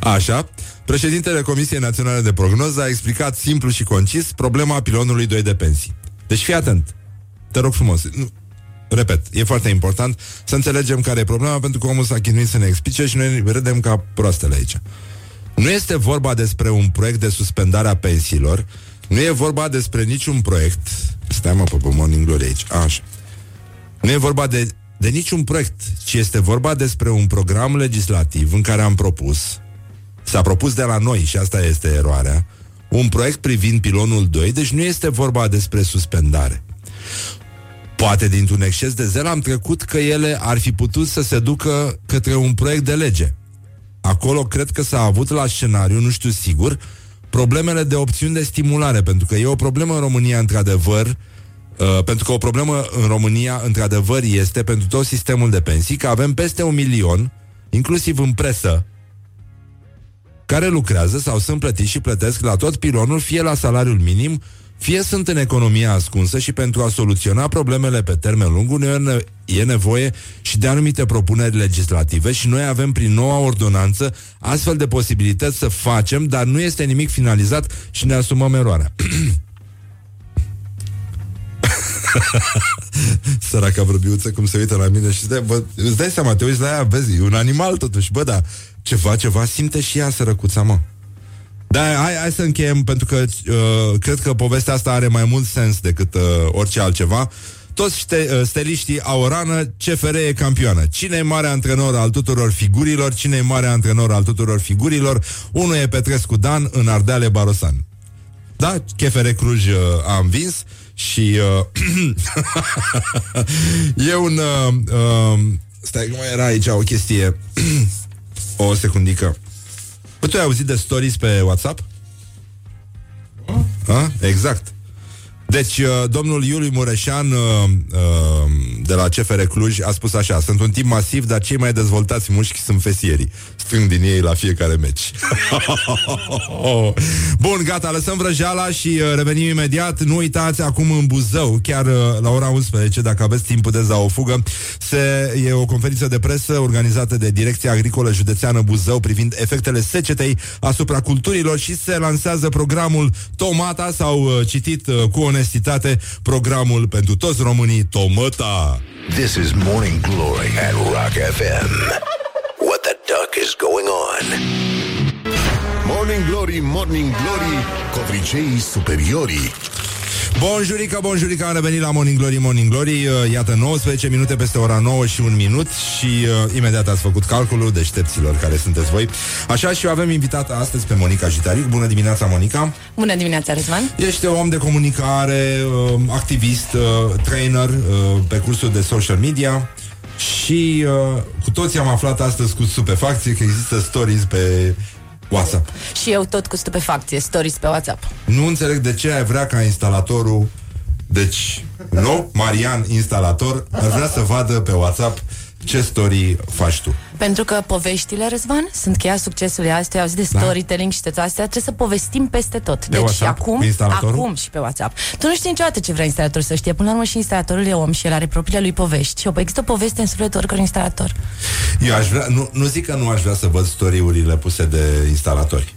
Așa, președintele Comisiei Naționale de Prognoză a explicat simplu și concis problema pilonului 2 de pensii. Deci fii atent. Te rog frumos. Nu, repet, e foarte important să înțelegem care e problema, pentru că omul s-a chinuit să ne explice și noi râdem ca proastele aici. Nu este vorba despre un proiect de suspendare a pensiilor, nu e vorba despre niciun proiect. Stai mă, pe Morning Glory aici. Așa. Nu e vorba de, de niciun proiect, ci este vorba despre un program legislativ în care am propus, s-a propus de la noi și asta este eroarea, un proiect privind pilonul 2, deci nu este vorba despre suspendare. Poate dintr-un exces de zel am trecut că ele ar fi putut să se ducă către un proiect de lege. Acolo cred că s-a avut la scenariu, nu știu sigur, problemele de opțiuni de stimulare, pentru că e o problemă în România, într-adevăr, uh, pentru că o problemă în România, într-adevăr, este pentru tot sistemul de pensii, că avem peste un milion, inclusiv în presă, care lucrează sau sunt plătiți și plătesc la tot pilonul, fie la salariul minim, fie sunt în economia ascunsă și pentru a soluționa problemele pe termen lung uneori e nevoie și de anumite propuneri legislative și noi avem prin noua ordonanță astfel de posibilități să facem, dar nu este nimic finalizat și ne asumăm eroarea. Săraca vrăbiuță cum se uită la mine și de, bă, îți dai seama, te uiți la ea, vezi, e un animal totuși, bă, da, ceva, ceva simte și ea sărăcuța, mă. Da, hai, hai să încheiem, pentru că uh, cred că povestea asta are mai mult sens decât uh, orice altceva. Toți ște, uh, steliștii au o rană, CFR e campioană. Cine e mare antrenor al tuturor figurilor? Cine e mare antrenor al tuturor figurilor? Unul e Petrescu Dan în Ardeale Barosan. Da, CFR Cluj uh, a învins și uh, e un... Uh, uh, stai, cum era aici o chestie... o secundică. Bă, tu ai auzit de stories pe WhatsApp? A? Exact. Deci, uh, domnul Iuliu Mureșan uh, uh, de la CFR Cluj a spus așa Sunt un tip masiv, dar cei mai dezvoltați mușchi sunt fesierii. Strâng din ei la fiecare meci. Bun, gata, lăsăm vrăjeala și uh, revenim imediat. Nu uitați, acum în Buzău, chiar uh, la ora 11 Dacă aveți timp, puteți da o fugă. Se, E o conferință de presă organizată de Direcția Agricolă Județeană Buzău Privind efectele secetei asupra culturilor Și se lansează programul Tomata Sau uh, citit uh, cu onestitate Programul pentru toți românii Tomata This is Morning Glory at Rock FM. What the duck is going on? Morning Glory, Morning Glory, covriceii superiorii. Bonjurică, bonjurică, am revenit la Morning Glory, Morning Glory uh, Iată, 19 minute peste ora 9 și un minut Și uh, imediat ați făcut calculul deștepților care sunteți voi. Așa și avem invitată astăzi pe Monica Jitaric. Bună dimineața, Monica! Bună dimineața, Răzvan! Ești om de comunicare, uh, activist, uh, trainer uh, pe cursuri de social media și uh, cu toții am aflat astăzi cu stupefacție că există stories pe WhatsApp. Și eu tot cu stupefacție, stories pe WhatsApp Nu înțeleg de ce ai vrea ca instalatorul Deci, nu? Marian, instalator Ar vrea să vadă pe WhatsApp ce story faci tu Pentru că poveștile, Răzvan, sunt cheia succesului astea, auzi de Da. storytelling și toate astea, trebuie să povestim peste tot. deci WhatsApp, acum, cu instalatorul? acum și pe WhatsApp. Tu nu știi niciodată ce vrea instalatorul să știe. Până la urmă și instalatorul e om și el are propriile lui povești. Și o- există o poveste în sufletul oricărui instalator. Eu aș vrea, nu, nu zic că nu aș vrea să văd story-urile puse de instalatori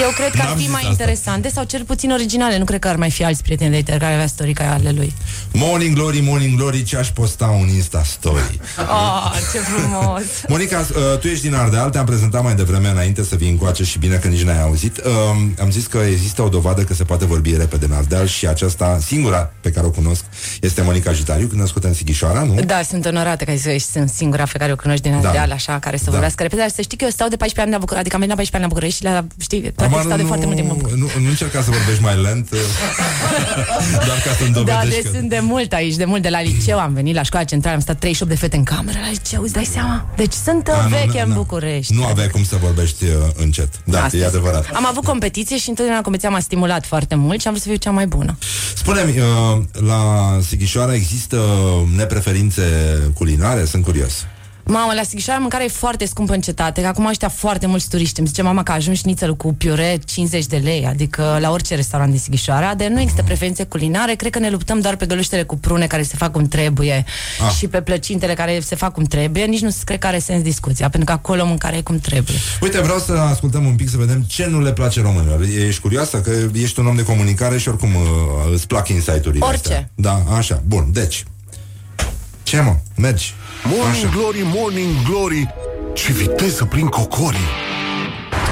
Eu cred că ar N-am fi zis mai asta. interesante sau cel puțin originale. Nu cred că ar mai fi alți prieteni de care avea story ca ale lui. Morning Glory, Morning Glory, ce aș posta un Insta-story Oh, ce frumos! Monica, uh, tu ești din Ardeal, te-am prezentat mai devreme înainte să vii încoace și bine că nici n-ai auzit. Uh, am zis că există o dovadă că se poate vorbi repede în Ardeal și aceasta, singura pe care o cunosc, este Monica Jitariu, născută în Sighișoara, nu? Da, sunt onorată că ai zis că ești sunt singura pe care o cunoști din Da. Ardeal, așa, care să Da. vorbească repede, dar să știi că eu stau de 14 ani la București, adică am venit la 14 ani la București și la, știi, practic Acum stau de foarte mult timp la București. nu, nu încerca să vorbești mai lent uh, Doar ca să-mi Da, dovedești de că... sunt de mult aici, de mult de la liceu am venit la școala centrală, am stat 38 de fete în cameră la liceu, îți dai seama? Deci sunt Da, uh, nu, veche nu, în nu. București. Nu aveai cum să vorbești uh, încet Da, Astăzi. e adevărat Am avut competiție și întotdeauna competiția m-a stimulat foarte mult și am vrut să fiu cea mai bună. Spune-mi, uh, la Sighișoara există nepreferințe culinare? Sunt curios Mamă, la Sighișoara mâncarea e foarte scumpă în cetate, că acum ăștia foarte mulți turiști. Îmi zice mama că ajung șnițelul cu piure 50 de lei, adică la orice restaurant din Sighișoara, de nu există preferințe culinare, cred că ne luptăm doar pe găluștele cu prune care se fac cum trebuie Ah. și pe plăcintele care se fac cum trebuie, nici nu cred că are sens discuția, pentru că acolo mâncarea e cum trebuie. Uite, vreau să ascultăm un pic să vedem ce nu le place românilor. Ești curioasă? Că ești un om de comunicare și oricum uh, îți plac insight-urile Orice. astea. Da, așa. Bun, deci. Ce mă? Mergi. Morning Glory, Morning Glory Ce viteză prin cocorii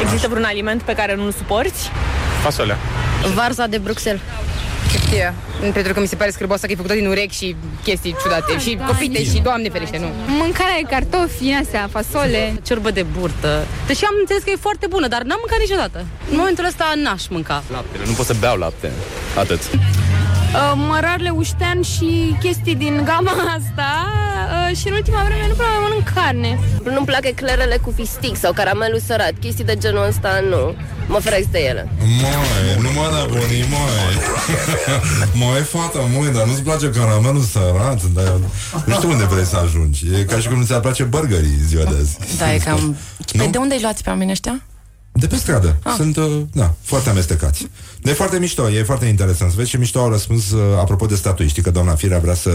Există vreun aliment pe care nu-l suporți? Fasolea. Varza de Bruxelles. Știe, pentru că mi se pare scârboasă că e făcută din urechi și chestii ciudate. și copite și, doamne ferește, nu. Mâncarea e cartofi, din astea, fasole. Ciorbă de burtă. Deși am înțeles că e foarte bună, dar n-am mâncat niciodată. În momentul ăsta n-aș mânca. Laptele, nu pot să beau lapte. Atât. Uh, mărarele uștean și chestii din gama asta uh, și în ultima vreme nu prea mai mănânc carne. Nu-mi plac eclerele cu fistic sau caramelul sărat. Chestii de genul ăsta nu. Mă feresc de ele. Moi, nu mă nebuni, moi Moi, fata, moi, dar nu-ți place caramelul sărat dar Nu știu unde vrei să ajungi E ca și cum nu ți-ar place burgerii ziua de azi Da, e cam... Pe de unde îi luați pe oamenii ăștia? De pe stradă. Ah. Sunt, uh, da, foarte amestecați. De foarte mișto, e foarte interesant să vezi ce mișto au răspuns uh, apropo de statui. Știi că doamna Firea vrea să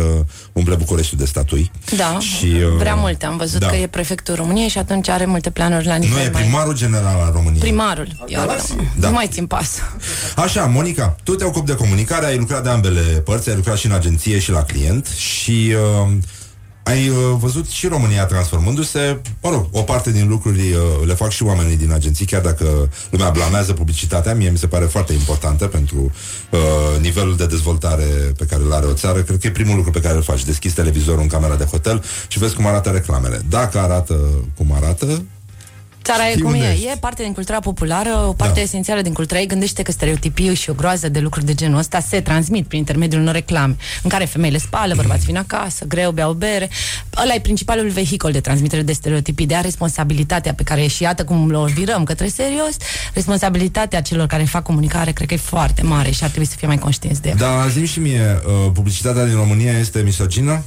umple Bucureștiul de statui. Da, Și, uh, vrea multe. Am văzut da. că e prefectul României și atunci are multe planuri la nivel Nu, e mai... primarul general al României. Primarul. Eu Da. nu mai țin pas. Așa, Monica, tu te ocupi de comunicare, ai lucrat de ambele părți, ai lucrat și în agenție și la client și uh, ai uh, văzut și România transformându-se, mă rog, o parte din lucruri uh, le fac și oamenii din agenții, chiar dacă lumea blamează publicitatea, mie mi se pare foarte importantă pentru uh, nivelul de dezvoltare pe care îl are o țară. Cred că e primul lucru pe care îl faci. Deschizi televizorul în camera de hotel și vezi cum arată reclamele. Dacă arată cum arată, Țara e Știi cum unde e. ești. E parte din cultura populară, o parte Da. esențială din cultura ei. Gândește că stereotipii și o groază de lucruri de genul ăsta se transmit prin intermediul unor reclame în care femeile spală, bărbați vin acasă, greu, beau bere. Ăla e principalul vehicol de transmitere de stereotipii, de a responsabilitatea pe care și iată cum o virăm către serios, responsabilitatea celor care fac comunicare cred că e foarte mare și ar trebui să fie mai conștienți de ea. dar zi și mie, uh, publicitatea din România este misogină?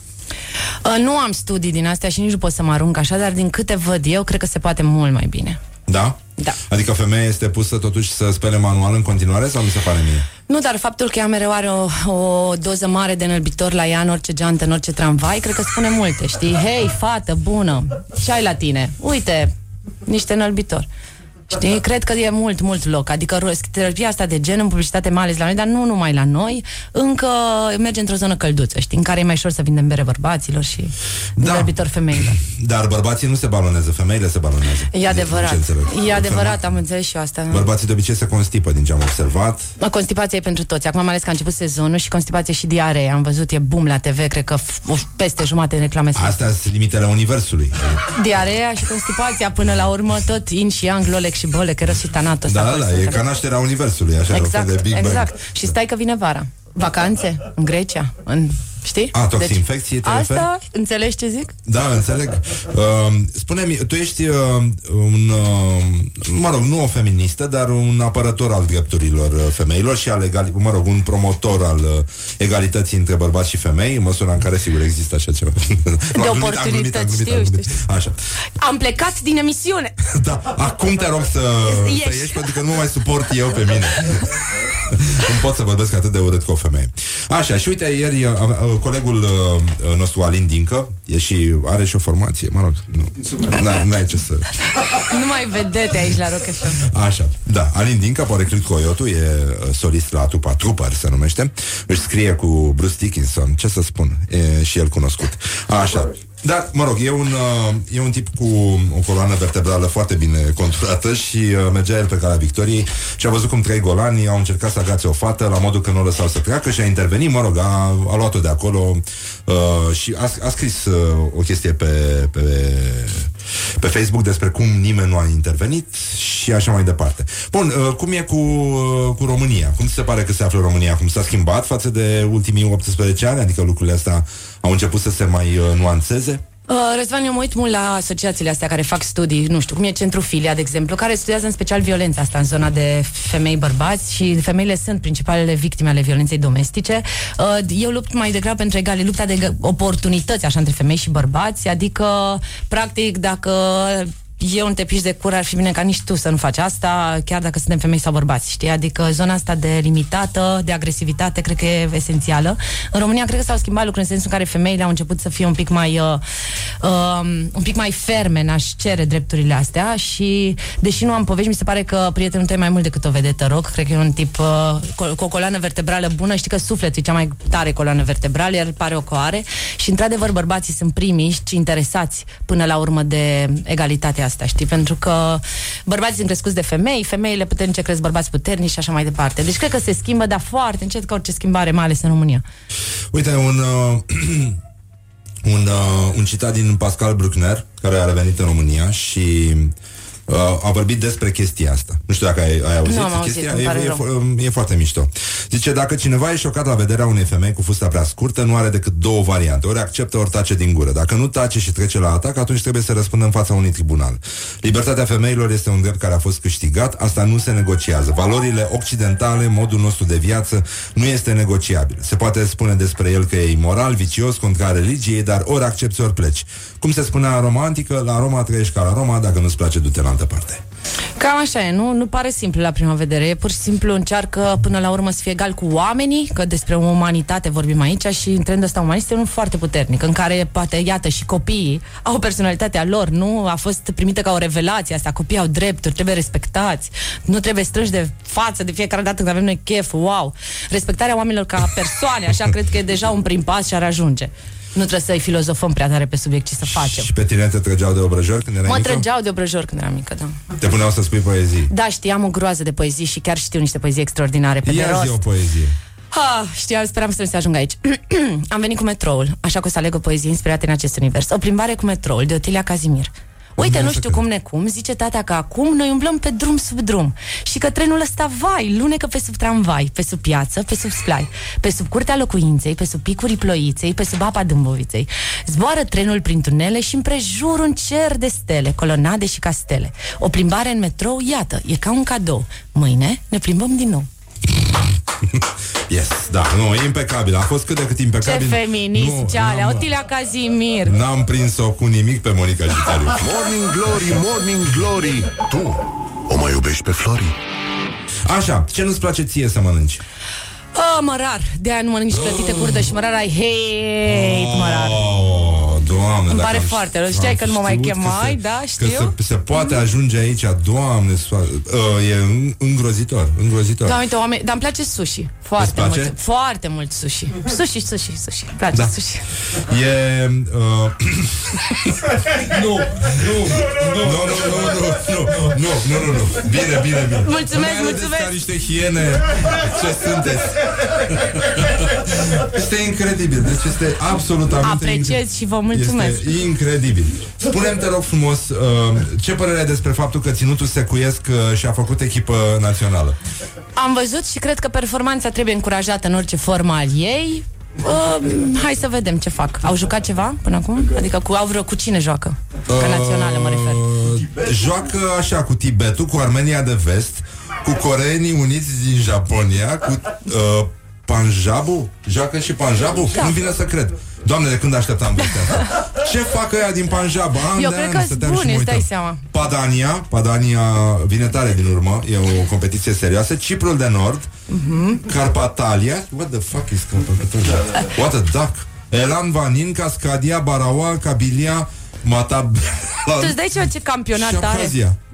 Uh, nu am studii din astea și nici nu pot să mă arunc așa, dar din câte văd eu, cred că se poate mult mai bine. Da? Da. Adică femeia este pusă totuși să spele manual în continuare sau mi se pare mie? Nu, dar faptul că ea mereu are o, o doză mare de înălbitor la ea în orice geantă, în orice tramvai, cred că spune multe, știi? Hei, fată bună, ce ai la tine? Uite, niște înălbitor. Știi? Cred că e mult, mult loc. Adică ro- terapia asta de gen în publicitate, mai ales la noi, dar nu numai la noi, încă merge într-o zonă călduță, știi? În care e mai ușor să vindem bere bărbaților și da. vorbitor femeilor. Dar bărbații nu se balonează, femeile se balonează. E adevărat. Ce înțeleg. E adevărat, am înțeles și eu asta. Bărbații de obicei se constipă, din ce am observat. Constipația e pentru toți. Acum mai ales că a început sezonul și constipație și diaree. Am văzut, e boom la TV, cred că f- peste jumate în reclame sunt. Astea sunt limitele universului. Diarea și constipația până la urmă tot in și yang, lolec și bolec, eros și tanatos. Da, da, acolo da, sunt e care- ca nașterea universului, așa, un fel Exact, de Big Bang. exact. Și stai că vine vara. Vacanțe în Grecia, în Știi? A, toxinfecție, te Asta, înțelegi ce zic? Da, înțeleg. Uh, spune-mi, tu ești uh, un, uh, mă rog, nu o feministă, dar un apărător al drepturilor uh, femeilor și al egali- mă rog, un promotor al uh, egalității între bărbați și femei, în măsura în care, sigur, există așa ceva. De oportunități, știu, știu, știu. Așa. Am plecat din emisiune. Da, acum te rog să, Ieși. să ieși, pentru că nu mă mai suport eu pe mine. nu pot să vorbesc atât de urât cu o femeie. Așa, și uite, ieri uh, uh, colegul uh, nostru, Alin Dincă, e și, are și o formație, mă rog, nu, n-ai, n-ai ce să... Nu mai vedete aici la Rock FM. Așa, da, Alin Dincă, poreclit Coyotu, e uh, solist la Tupa Trooper, se numește, își scrie cu Bruce Dickinson, ce să spun, e și el cunoscut. Așa, dar, mă rog, e un, uh, e un tip cu o coloană vertebrală foarte bine conturată și uh, mergea el pe calea victoriei și a văzut cum trei golani au încercat să agațe o fată la modul că nu o lăsau să treacă și a intervenit, mă rog, a, a luat-o de acolo uh, și a, a scris uh, o chestie pe, pe, pe Facebook despre cum nimeni nu a intervenit și așa mai departe. Bun, uh, cum e cu, uh, cu România? Cum ți se pare că se află România? Cum s-a schimbat față de ultimii 18 ani? Adică lucrurile astea au început să se mai uh, nuanțeze? Uh, Răzvan, eu mă uit mult la asociațiile astea care fac studii, nu știu, cum e Centru Filia, de exemplu, care studiază în special violența asta în zona de femei-bărbați și femeile sunt principalele victime ale violenței domestice. Uh, Eu lupt mai degrabă pentru egali, lupta de gă- oportunități așa între femei și bărbați, adică, practic, dacă eu nu te piși de cur, ar fi bine ca nici tu să nu faci asta, chiar dacă suntem femei sau bărbați, știi? Adică zona asta de limitată, de agresivitate, cred că e esențială. În România cred că s-au schimbat lucruri în sensul în care femeile au început să fie un pic mai uh, uh, un pic mai ferme în a-și cere drepturile astea și deși nu am povești, mi se pare că prietenul tău e mai mult decât o vedetă rock, cred că e un tip uh, cu, cu o coloană vertebrală bună, știi că sufletul e cea mai tare coloană vertebrală, el pare o coare și într-adevăr bărbații sunt primii și interesați până la urmă de egalitatea asta, știi? Pentru că bărbații sunt crescuți de femei, femeile puternice cresc bărbați puternici și așa mai departe. Deci cred că se schimbă, dar foarte încet ca orice schimbare, mai ales în România. Uite, un, uh, un, uh, un citat din Pascal Bruckner, care a revenit în România și uh, a vorbit despre chestia asta. Nu știu dacă ai, ai auzit. Nu am auzit, chestia îmi e, pare e, rău. fo- e foarte mișto. Zice, dacă cineva e șocat la vederea unei femei cu fusta prea scurtă, nu are decât două variante. Ori acceptă, ori tace din gură. Dacă nu tace și trece la atac, atunci trebuie să răspundă în fața unui tribunal. Libertatea femeilor este un drept care a fost câștigat, asta nu se negociază. Valorile occidentale, modul nostru de viață, nu este negociabil. Se poate spune despre el că e imoral, vicios, contra religiei, dar ori accepti, ori pleci. Cum se spunea în Roma antică, la Roma trăiești ca la Roma, dacă nu-ți place, du-te la altă parte. Cam așa e, nu? Nu pare simplu la prima vedere. E pur și simplu încearcă până la urmă să fie egal cu oamenii, că despre umanitate vorbim aici și trendul ăsta umanist e unul foarte puternic, în care poate, iată, și copiii au personalitatea lor, nu? A fost primită ca o revelație asta, copiii au drepturi, trebuie respectați, nu trebuie strânși de față de fiecare dată când avem noi chef, wow! Respectarea oamenilor ca persoane, așa cred că e deja un prim pas și ar ajunge. Nu trebuie să-i filozofăm prea tare pe subiect, ci să facem. Și pe tine te trăgeau de obrăjori când erai Mă mică? trăgeau de obrăjor când eram mică, da. Te puneau să spui poezii. Da, știam o groază de poezii și chiar știu niște poezii extraordinare pe de Ia zi rost. o poezie. Ah, știam, speram să nu se ajung aici. Am venit cu metroul, așa că o să aleg o poezie inspirată în acest univers. O plimbare cu metroul, de Otilia Cazimir. Uite, nu știu cum necum, zice tata că acum noi umblăm pe drum sub drum și că trenul ăsta, vai, lunecă pe sub tramvai, pe sub piață, pe sub splai, pe sub curtea locuinței, pe sub picurii ploiței, pe sub apa dâmboviței. Zboară trenul prin tunele și împrejur un cer de stele, colonade și castele. O plimbare în metrou, iată, e ca un cadou. Mâine ne plimbăm din nou. Yes, da, nu, e impecabil. A fost cât de cât Ce impecabil. feminist Nu, ce alea, n-am- Otilia Cazimir. N-am prins-o cu nimic pe Monica Gitariu. Morning Glory, Morning Glory Tu o mai iubești pe Flori? Așa, ce nu-ți place ție să mănânci? Oh, mărar, de aia nu mănânc nici clătite curdă și mărar ai hate, mărar. Oh, doamne Îmi dacă pare am- foarte rău. am Știai că nu mă mai știut că chemai, se- da, Că știu. se, se poate ajunge aici, doamne soare, uh, E în- îngrozitor Îngrozitor Da, uite, oameni, dar îmi place sushi. Foarte place? mult. Foarte mult sushi. Sushi, sushi, sushi. Îmi place Da. sushi. E uh, Nu, nu, nu, nu, nu, nu, nu, nu, nu, nu, nu. Bine, bine, bine. Mulțumesc, Nu mai arătați mulțumesc. ca niște hiene ce sunteți. Este incredibil. Deci este absolut Apreciez și vă mulțumesc. Este incredibil. Spune-mi, te rog frumos, uh, ce părere ai despre faptul că ținutul secuiesc uh, și-a făcut echipă națională? Am văzut și cred că performanța trebuie încurajată în orice formă al ei. Uh, hai să vedem ce fac. Au jucat ceva până acum? Adică cu, au vreo, cu cine joacă? Ca națională mă refer. Uh, Joacă așa cu Tibetul, cu Armenia de Vest, cu coreenii uniți din Japonia, cu uh, Panjabul. Joacă și Panjabul? Da. Nu vine să cred. Doamne, de când așteptam vestea asta? Ce fac ăia din Panjab? An Eu de cred an că stăteam sunt și mă buni, îți dai uitam. seama. Padania, Padania vine tare din urmă, e o competiție serioasă. Ciprul de Nord, Mhm. Carpatalia, what the fuck is Carpatalia? What a duck! Elan Vanin, Cascadia, Baraua, Cabilia, Matab... Tu îți dai seama ce campionat și are?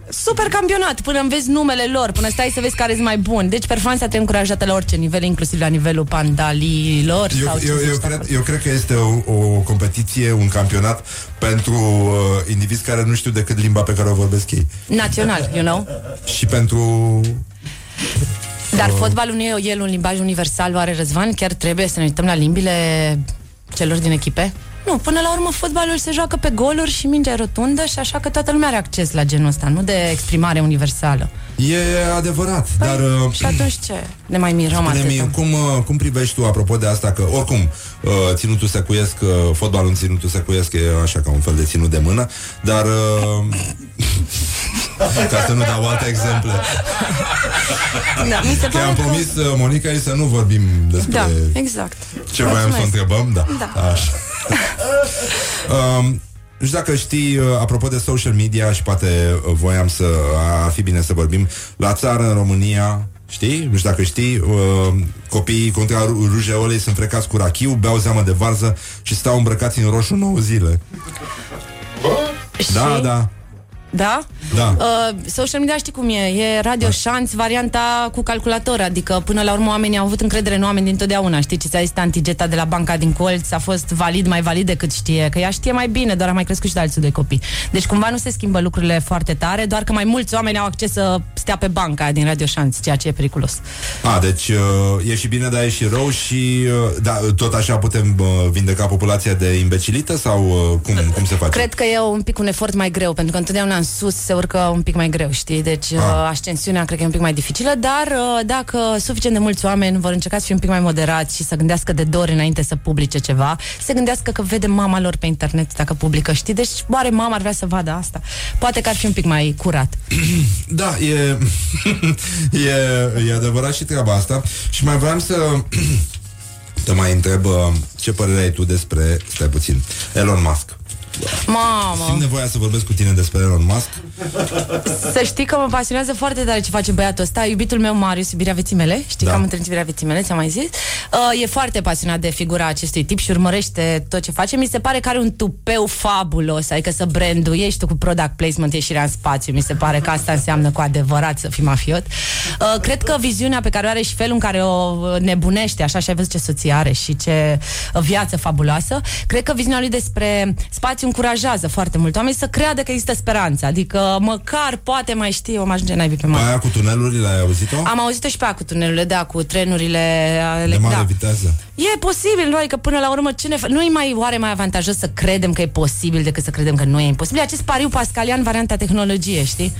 Abkhazia. Super campionat, până îmi vezi numele lor, până stai să vezi care sunt mai buni. Deci performanța trebuie încurajată la orice nivel, inclusiv la nivelul pandalilor. Eu, sau ce eu, zici eu, tu cred, acolo. eu cred că este o, o competiție, un campionat pentru uh, indivizi care nu știu decât limba pe care o vorbesc ei. Național, you know? Și pentru... Dar Uh. fotbalul nu e el un limbaj universal, oare Răzvan? Chiar trebuie să ne uităm la limbile celor din echipe? Nu, până la urmă fotbalul se joacă pe goluri și mingea e rotundă și așa că toată lumea are acces la genul ăsta, nu de exprimare universală. E adevărat, dar... Uh, Și atunci ce? Ne mai mirăm Spune-mi, atât. cum, uh, cum privești tu, apropo de asta, că oricum uh, ținutul secuiesc, uh, fotbalul în ținutul secuiesc e așa ca un fel de ținut de mână, dar uh, ca să nu dau alte exemple. Da, mi se Că am pare că... promis uh, Monica să nu vorbim despre Da, exact. ce voiam să o Mulțumesc. întrebăm, da. Da. Așa. um, nu știu dacă știi, uh, apropo de social media și poate uh, voiam să ar fi bine să vorbim la țară, în România, știi? Nu știu dacă știi, uh, copiii contra ru- rujeolei sunt frecați cu rachiu, beau zeamă de varză și stau îmbrăcați în roșu 9 zile. Da, da, Da? da. Uh, social media știi cum e, e radio șanț, varianta cu calculator, adică până la urmă oamenii au avut încredere în oameni dintotdeauna, știi ce ți-a zis antigeta de la banca din colț, a fost valid, mai valid decât știe, că ea știe mai bine, doar a mai crescut și de alții de copii. Deci cumva nu se schimbă lucrurile foarte tare, doar că mai mulți oameni au acces să stea pe banca din radio șanț, ceea ce e periculos. A, deci uh, e și bine, dar e și rău și uh, da, tot așa putem uh, vindeca populația de imbecilită sau uh, cum, cum se face? Cred că e un pic un efort mai greu, pentru că întotdeauna în sus se urcă un pic mai greu, știi? Deci Ah. uh, ascensiunea cred că e un pic mai dificilă, dar uh, dacă suficient de mulți oameni vor încerca să fie un pic mai moderați și să gândească de două ori înainte să publice ceva, să gândească că vede mama lor pe internet dacă publică, știi? Deci oare mama ar vrea să vadă asta? Poate că ar fi un pic mai curat. Da, e, e, e adevărat și treaba asta Și mai vreau să te mai întreb uh, ce părere ai tu despre, stai puțin, Elon Musk Mamă! Simt nevoia să vorbesc cu tine despre Elon Musk Să știi că mă pasionează foarte tare ce face băiatul ăsta. Iubitul meu, Marius, iubirea vieții mele. Știi Da. că am întâlnit iubirea vieții mele, ți-am mai zis? Uh, E foarte pasionat de figura acestui tip Și urmărește tot ce face. Mi se pare că are un tupeu fabulos Adică să branduiești tu cu product placement Ieșirea în spațiu. Mi se pare că asta înseamnă cu adevărat să fii mafiot uh, Cred că viziunea pe care o are și felul în care o nebunește Așa și ai văzut ce soție are Și ce viață fabuloasă Cred că viziunea lui despre spațiu încurajează foarte mult oameni Să creadă că există speranță. Adică măcar poate mai știe Om ajunge naibii pe mare Aia cu tunelurile, ai auzit-o? am auzit-o și pe aia cu tunelurile, da, cu trenurile... De mare da. viteză E posibil, nu? Adică până la urmă, ce ne fa- nu e mai oare mai avantajos să credem că e posibil decât să credem că nu e imposibil? Acest pariu pascalian, varianta tehnologie, știi?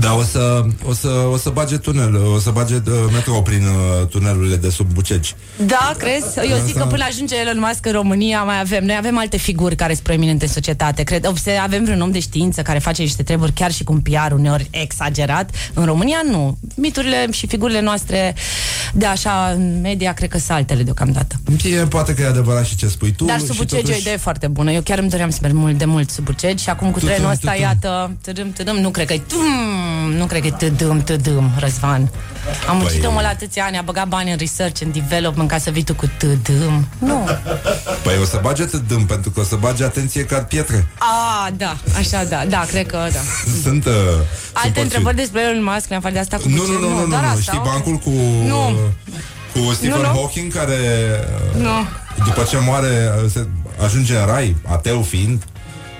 Da, o să, o să, o să bage tunel, o să bage uh, metrou prin uh, tunelurile de sub Bucegi Da, crezi? Eu zic Asta- că până ajunge Elon Musk în România mai avem. Noi avem alte figuri care sunt proeminente în societate. Cred, obse- avem vreun om de știință care face niște treburi chiar și cu un PR uneori exagerat. În România nu. Miturile și figurile noastre de așa în media cred că sunt altele deocamdată. E, poate că e adevărat și ce spui tu Dar și sub Bucegi e o totuși- idee foarte bună. Eu chiar îmi doream să merg mult de mult sub Bucegi și acum cu Tudum, trenul ăsta, tudum. iată, târâm, târâm, nu cred că e tum, Mm, nu cred că e tădâm, tădâm, Răzvan. Am muncit Păi- omul la atâția ani, a băgat bani în research and development ca să vii tu cu tădâm. Nu. Păi o să bage tădâm, pentru că o să bage atenție ca pietre. A, da, așa, da, da, cred că, da. Sunt, uh, sunt Alte porțiuni. întrebări despre Elon Musk, în afară de asta cu Nu, buget? nu, nu, nu, nu, doar nu. asta, Știi ok. bancul cu, Nu. cu Stephen Nu, nu. Hawking care uh, Nu. după ce moare uh, se ajunge în rai, ateu fiind,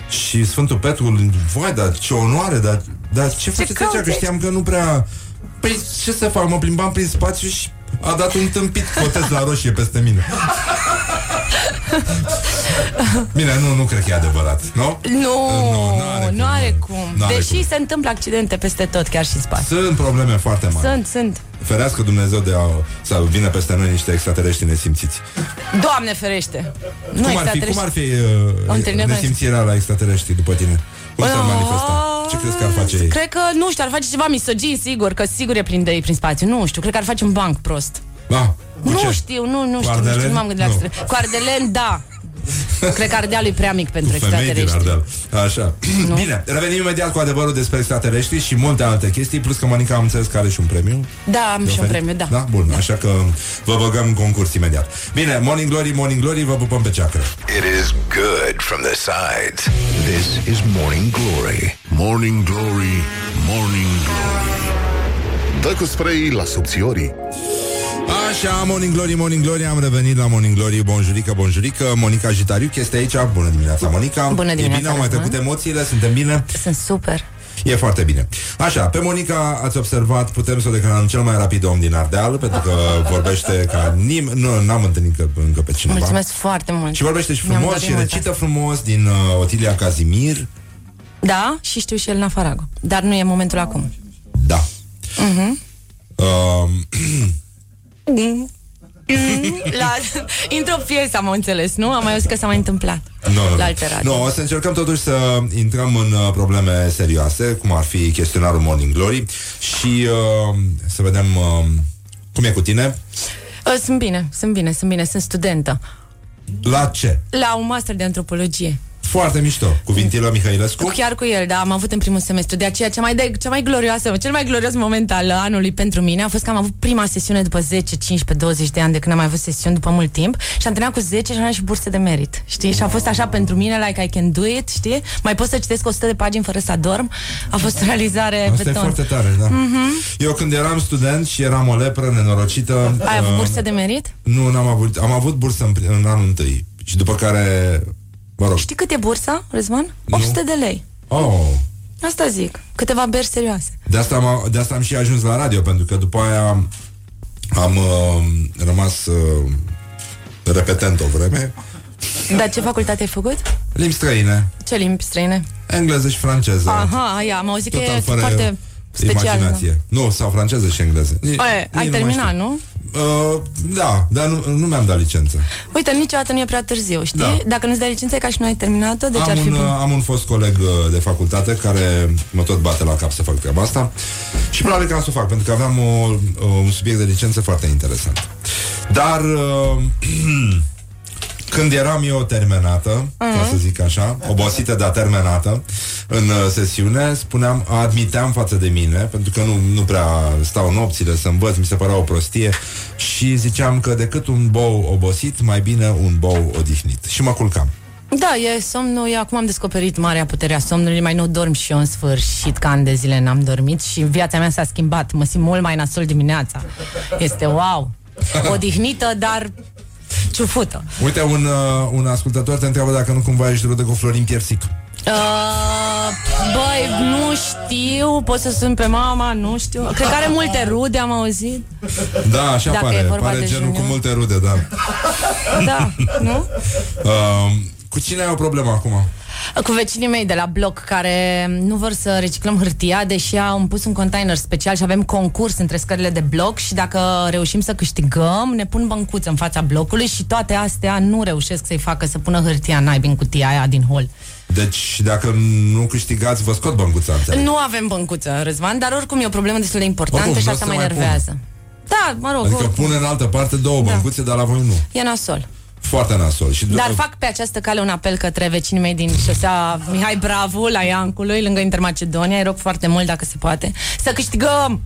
și Sfântul Petru, îl- vai, dar ce onoare, dar, dar ce faceți aici? cauți Că știam că nu prea... Păi ce să fac, mă plimbam prin spațiu și a dat un tâmpit cotez la roșie peste mine. Bine, nu, nu cred că e adevărat, nu? Nu, Nu, nu are cum. N-are Deși cum. se întâmplă accidente peste tot, chiar și în spațiu. Sunt probleme foarte mari. Sunt, sunt. Ferească Dumnezeu de a, să vină peste noi niște extraterestri nesimțiți. Doamne ferește! Nu cum, ar fi, cum ar fi O uh, întâlnire nesimțirea la extraterestri după tine? Cum s-ar manifesta? Ce crezi că ar face ei? Cred că, nu știu, ar face ceva misogin, sigur, că sigur e plin de ei prin spațiu. Nu știu, cred că ar face un banc prost. Da, cu Nu ce? știu, nu, nu Cu știu, nu Ardelen? știu, nu m-am gândit la Nu. extra. Cu Ardelen, da. Cred că Ardealul e prea mic pentru Femei din extraterestri. Ardeal. Așa. Bine, revenim imediat cu adevărul despre extraterestri și multe alte chestii, plus că Monica am înțeles că are și un premiu. Da, am De și un oferit? premiu, da. Da, bun, așa că vă băgăm în concurs imediat. Bine, Morning Glory, Morning Glory, vă pupăm pe ceacră. It is good from the sides. This is Morning Glory. Morning Glory, Morning Glory Dă cu spray la subțiorii Așa, Morning Glory, Morning Glory, am revenit la Morning Glory, bonjurică, bonjurică, Monica Jitariuc este aici, bună dimineața, Monica. Bună E dimineața, bine, au mai Răzvan. trecut emoțiile, suntem bine? Sunt super. E foarte bine. Așa, pe Monica ați observat, putem să o declarăm cel mai rapid om din Ardeal, pentru că vorbește ca nimeni, nu, n-am întâlnit încă, încă pe cineva. Mulțumesc foarte mult. Și vorbește și Mi-am frumos dorit și mult recită frumos din uh, Otilia Cazimir. Da, și știu și el Nafarago. Dar nu e momentul acum. Da. Mhm. Uh, La... Intră o piesă, am înțeles, nu? Am mai auzit că s-a mai întâmplat. Nu, nu, La nu. alte radio. Nu, o să încercăm totuși să intrăm în uh, probleme serioase, cum ar fi chestionarul Morning Glory și uh, să vedem uh, cum e cu tine. Uh, Sunt bine, sunt bine, sunt bine, sunt studentă. La ce? La un master de antropologie. Foarte mișto. Cu Vintilă Mihailescu. Chiar cu el, da, am avut în primul semestru. De aceea, cea mai, de, cea mai glorioasă, cel mai glorios moment al anului pentru mine a fost că am avut prima sesiune după 10, 15, 20 de ani de când am mai avut sesiuni după mult timp și am terminat cu 10 și am luat și burse de merit. Știi? Și a fost așa pentru mine, like I can do it, știi? Mai pot să citesc 100 de pagini fără să adorm. A fost o realizare Asta pe e ton. foarte tare, da. Mhm. Eu când eram student și eram o lepră nenorocită... Ai avut uh, burse de merit? Nu, n-am avut. Am avut bursă în, pri- în anul întâi. Și după care... Mă rog. Știi cât e bursa, Răzvan? 800 de lei. Oh, Asta zic. Câteva beri serioase. de asta, am, de asta am și ajuns la radio, pentru că după aia am uh, rămas uh, repetent o vreme. Dar ce facultate ai făcut? Limbi străine, Ce limbi străine? engleză și franceză. Aha, ia, am auzit că Total e fără foarte special. imaginație. Nu, sau franceză și engleză. Nici- E, nici ai nu mai terminat, știu. nu? Uh, da, dar nu, nu mi-am dat licență. Uite, niciodată nu e prea târziu, știi? Da. Dacă nu-ți dai licență, e ca și nu ai terminat-o, deci am, ar fi un, uh, bun. am un fost coleg uh, de facultate care mă tot bate la cap să fac treaba asta și probabil că am să o fac, pentru că aveam o, un subiect de licență foarte interesant. Dar uh, când eram eu terminată, ca Mhm. să zic așa, obosită, dar terminată, în uh, sesiune, spuneam, admiteam față de mine, pentru că nu, nu prea stau nopțile să învăț, mi se părea o prostie, și ziceam că decât un bou obosit, mai bine un bou odihnit. Și mă culcam. Da, e somnul, eu acum am descoperit marea putere a somnului, mai nu dorm și eu în sfârșit, că ani de zile n-am dormit și viața mea s-a schimbat, mă simt mult mai nasol dimineața. Este wow! Odihnită, dar ciufută. Uite, un, uh, un ascultător te întreabă dacă nu cumva ești rudă cu Florin Piersic. Uh, băi, nu știu, pot să sun pe mama, nu știu. Cred că are multe rude, am auzit. Da, așa Dacă pare. e vorba Pare de genul junior. cu multe rude, da. Da, nu? Uh, cu cine ai o problemă acum? Cu vecinii mei de la bloc care nu vor să reciclăm hârtia, deși au pus un container special și avem concurs între scările de bloc și dacă reușim să câștigăm, ne pun băncuță în fața blocului și toate astea nu reușesc să-i facă să pună hârtia naibii în cutia aia din hol. Deci, dacă nu câștigați, vă scot băncuța, înțeleg. Nu avem băncuță, Răzvan, dar oricum e o problemă destul de importantă Oricum, și nu asta se mă mai enervează. Da, mă rog, Adică oricum. pune în altă parte două Da. băncuțe, dar la voi nu. E nasol. Foarte nasol. Și Dar fac pe această cale un apel către vecinii mei din șosea Mihai Bravu, la Iancului, lângă Intermacedonia. Îi rog foarte mult, dacă se poate, să câștigăm!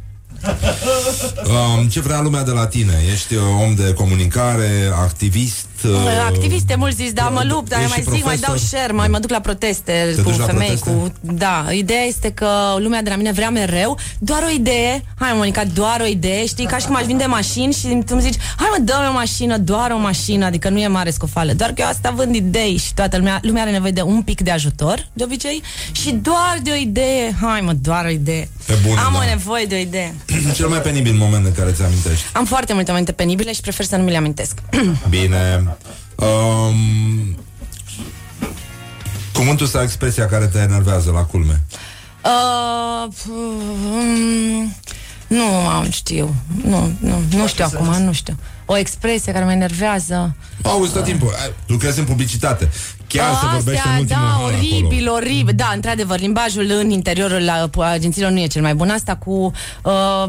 um, ce vrea lumea de la tine? Ești uh, om de comunicare, activist? Uh, Activiste, mulți zis, da, mă lupt, dar ești mai și zic, mai dau profesor? share, mai mă duc la proteste Te cu duci la femei, proteste? cu... Da, ideea este că lumea de la mine vrea mereu doar o idee, hai Monica, doar o idee, știi, ca și cum aș vinde mașini și tu îmi zici, hai mă, dă o mașină, doar o mașină, adică nu e mare scofală, doar că eu asta vând idei și toată lumea, lumea are nevoie de un pic de ajutor, de obicei, și doar de o idee, hai mă, doar o idee. Pe bune, Am da. o nevoie de o idee. Cel mai penibil moment în care ți amintești. Am foarte multe momente penibile și prefer să nu mi le amintesc. Bine. Um, cuvântul sau expresia care te enervează la culme? Uh, p- mm, nu am știu. Nu, nu, nu știu acum, nu știu. O expresie care mă enervează. Auzi tot timpul, ai- lucrezi în publicitate. Chiar se vorbește în ultimul da, hal oribil, acolo. oribil. Da, într-adevăr, limbajul în interiorul la, agențiilor nu e cel mai bun. Asta cu... Uh,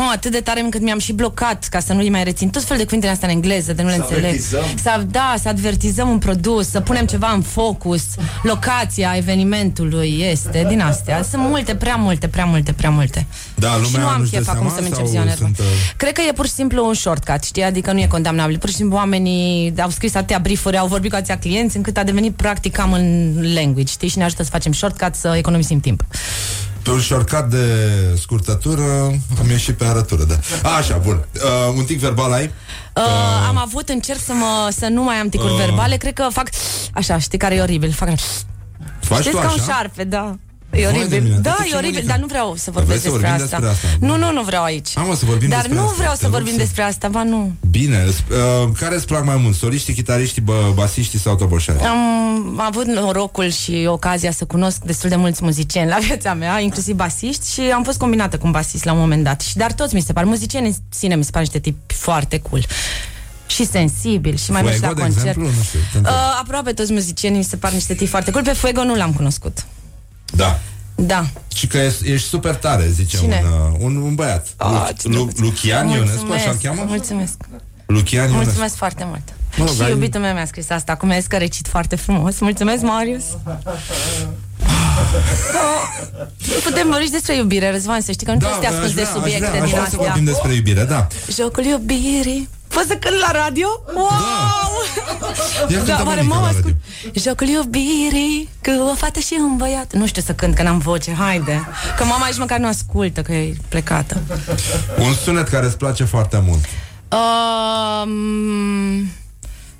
Mă, atât de tare încât mi-am și blocat ca să nu-i mai rețin tot fel de cuvinte astea în engleză, de nu le Să înțeleg. avertizăm. Să, da, să advertizăm un produs, să punem ceva în focus, locația evenimentului este, din astea. Sunt multe, prea multe, prea multe, prea multe. Da, lumea și nu am nu-și dă chef acum seama să-mi încep sau ziua nervă. sunt, uh, Cred că e pur și simplu un shortcut, știi? Adică nu e condamnabil. Pur și simplu oamenii au scris atâtea briefuri, au vorbit cu atâția clienți, încât a devenit practic common language, știi? Și ne ajută să facem shortcut, să economisim timp. Pe un șorcat de scurtătură am ieșit pe arătură, da. Așa, bun. Uh, un tic verbal ai? Uh, am avut, încerc să, mă, să nu mai am ticuri Uh. verbale, cred că fac așa, știi care e oribil? Fac Faci Știți tu ca un așa? șarpe, da. E Vai de oribil. mine, Da, de ce, e oribil, Monica? dar nu vreau să Dar vreți vorbesc să despre vorbim asta. despre asta? Nu, nu, nu vreau aici. Am, mă, să vorbim Dar despre nu asta. vreau Te să rog vorbim să- despre asta, ba nu. Bine, uh, care îți plac mai mult? Soliștii, chitariștii, bă, basiștii sau toboșari? Am avut norocul și ocazia să cunosc destul de mulți muzicieni la viața mea, inclusiv basiști și am fost combinată cu un basist la un moment dat. Și dar toți mi se par, muzicieni în sine mi se par niște tipi foarte cool. Și sensibil și mai mergi la Fuego, de concert. exemplu? Nu știu, te întreb. Uh, aproape toți muzicienii mi se par niște tipi foarte cool. Pe Fuego nu l-am cunoscut. Da. Da. Și că ești, ești super tare, zice Cine? un, uh, un, un băiat. Ah, Lu- Lu- Lucian Ionescu, așa-l cheamă? Mulțumesc. Lucian Ionescu. Mulțumesc foarte mult. Mă rog, și ai- iubitul meu mi-a scris asta, acum mi-a zis că recit foarte frumos. Mulțumesc, Marius. Putem vorbi și despre iubire, Răzvan, să știi că nu trebuie să te aș ascunzi de vrea, aș subiecte vrea, aș din vrea să astea. vorbim despre iubire, da. Jocul iubirii. Poți să cânt la radio? Wow! Ia Da, cântă, oare Monica, mă la ascult. Jocul iubirii Cu o fată și un băiat Nu știu să cânt, că n-am voce, haide Că mama nici măcar nu ascultă, că e plecată Un sunet care îți place foarte mult. Um,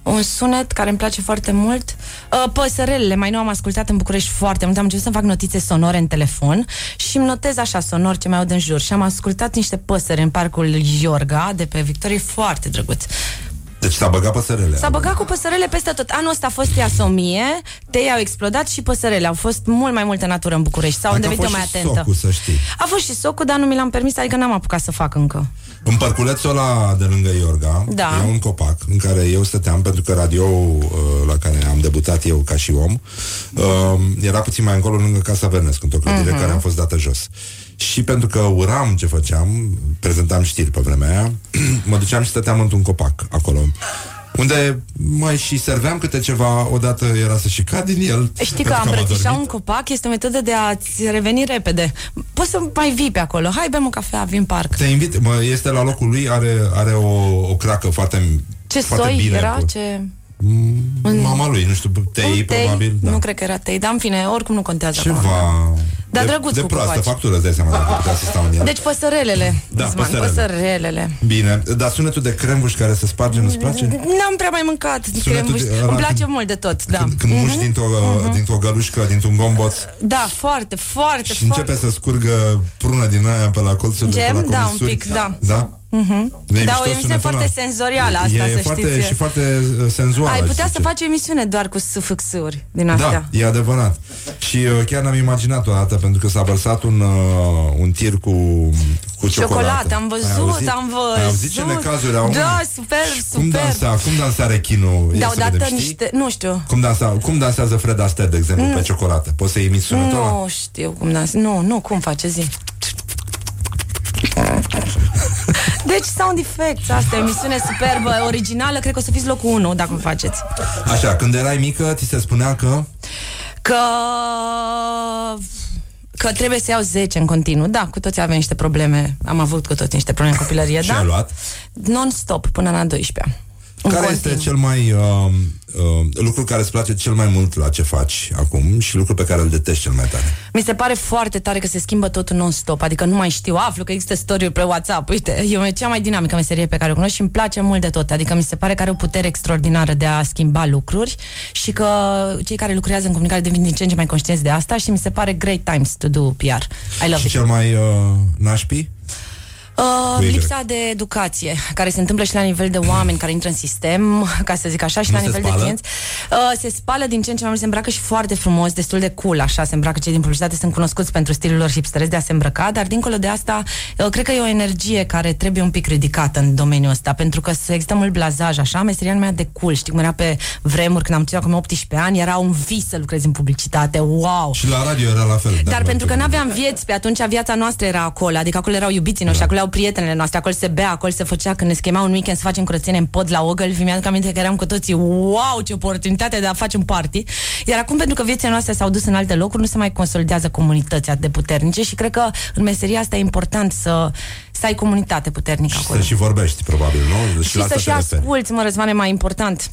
un sunet care îmi place foarte mult. Uh, Păsărelele, mai nu am ascultat în București foarte mult Am început să fac notițe sonore în telefon Și îmi notez așa sonor ce mai aud în jur. Și am ascultat niște păsări în parcul Iorga De pe Victorie, foarte drăguț Deci s-a băgat păsărele. S-a băgat cu păsărele peste tot. Anul ăsta a fost iasomie, tei au explodat și păsărele. Au fost mult mai multă natură în București. S-au Hai că a devenit fost mai și atentă. socul, să știi. A fost și socul, dar nu mi l-am permis, adică n-am apucat să fac încă. În parculețul ăla de lângă Iorga Da. E un copac în care eu stăteam Pentru că radioul uh, la care am debutat eu ca și om uh, Era puțin mai încolo lângă Casa Vernesc Într-o clădire Mhm. care am fost dată jos Și pentru că uram ce făceam Prezentam știri pe vremea aia Mă duceam și stăteam într-un copac Acolo unde mai și serveam câte ceva Odată era să și cad din el Știi pentru că a am îmbrățișa adormit. un copac este o metodă de a-ți reveni repede. Poți să mai vii pe acolo. Hai, bem o cafea, vin în parc. Te invit, mă, este la locul lui Are, are o, o cracă foarte Ce foarte soi bine era? pu- Ce... Mama lui, nu știu, tei, Un tei? probabil da. Nu cred că era tei, dar în fine, oricum nu contează acum. Ceva Dar de, drăguț de cu proastă copaci. factură, îți dai seama dacă putea să stau în el. Deci păsărelele. Da, Isman, păsărele. păsărelele. Bine, dar sunetul de crembuș care se sparge nu-ți place? N-am prea mai mâncat crembuș. de- ăla Îmi place când- mult de tot, da. Când, când muști dintr-o, dintr-o gălușcă, dintr-un gomboț Da, foarte, foarte, și foarte. începe să scurgă prună din aia pe la colțurile, pe la Gem, da, un comisuri. pic, da. Da? Mhm. E Da, mișto o emisiune sunetul foarte ăla. senzorială asta, e să foarte, știți. Și foarte uh, senzuală. Ai aș putea să zice. faci o emisiune doar cu sufixuri din astea. Da, e adevărat. Și uh, chiar n-am imaginat o dată pentru că s-a vărsat un, uh, un tir cu, cu ciocolată. Ciocolată, am Ai văzut, auzit? am văzut. Ai auzit ce necazuri au? Da, super, Cum super. dansa, cum dansa rechinul? Ia Da, să odată vedem, știi? niște, nu știu. Cum, dansa, cum dansează Fred Astaire, de exemplu, pe ciocolată? Poți să imiți sunetul ăla? Nu știu cum dansa. Nu, nu, cum face zi. Deci Sound Effects, asta e o emisiune superbă, originală, cred că o să fiți locul 1 dacă o faceți. Așa, când erai mică, ți se spunea că... Că că trebuie să iau 10 în continuu. Da, cu toți avem niște probleme. Am avut cu toți niște probleme în copilărie, Și da? ai luat? Non-stop, până la 12 În Care continuu. este cel mai uh, uh, lucru care îți place cel mai mult la ce faci acum și lucru pe care îl detești cel mai tare? Mi se pare foarte tare că se schimbă totul non-stop, adică nu mai știu, aflu că există story pe WhatsApp. Uite, e cea mai dinamică meserie pe care o cunosc și îmi place mult de tot. Adică mi se pare că are o putere extraordinară de a schimba lucruri și că cei care lucrează în comunicare devin din ce în ce mai conștienți de asta și mi se pare great times to do PR. I love și it. cel mai uh, nașpi? Uh, Cu Y. lipsa de educație, care se întâmplă și la nivel de oameni care intră în sistem, ca să zic așa, și Nu la se nivel spală? de clienți. Uh, se spală din ce în ce mai mult, se îmbracă și foarte frumos, destul de cool, așa, se îmbracă cei din publicitate, sunt cunoscuți pentru stilul lor hipsteresc de a se îmbrăca, dar dincolo de asta, uh, cred că e o energie care trebuie un pic ridicată în domeniul ăsta, pentru că se există mult blazaj, așa, meseria nu mea de cool, știi cum era pe vremuri, când am început acum 18 ani, era un vis să lucrezi în publicitate, wow! Și la radio era la fel. Dar dacă pentru că nu nu aveam vieți, pe atunci viața noastră era acolo, adică acolo erau iubiții noștri, acolo erau prietenele noastre, acolo se bea, acolo se făcea, când ne schemau un weekend să facem curățenie în pod la Ogălvi, mi-aduc aminte că eram cu toții, wow, ce oportunitate de a face un party. Iar acum, pentru că viețile noastre s-au dus în alte locuri, nu se mai consolidează comunități atât de puternice și cred că în meseria asta e important să, să ai comunitate puternică Și acolo. să și vorbești, probabil, nu? Și la să asta și te referi. asculți, mă, Răzvan, e mai important.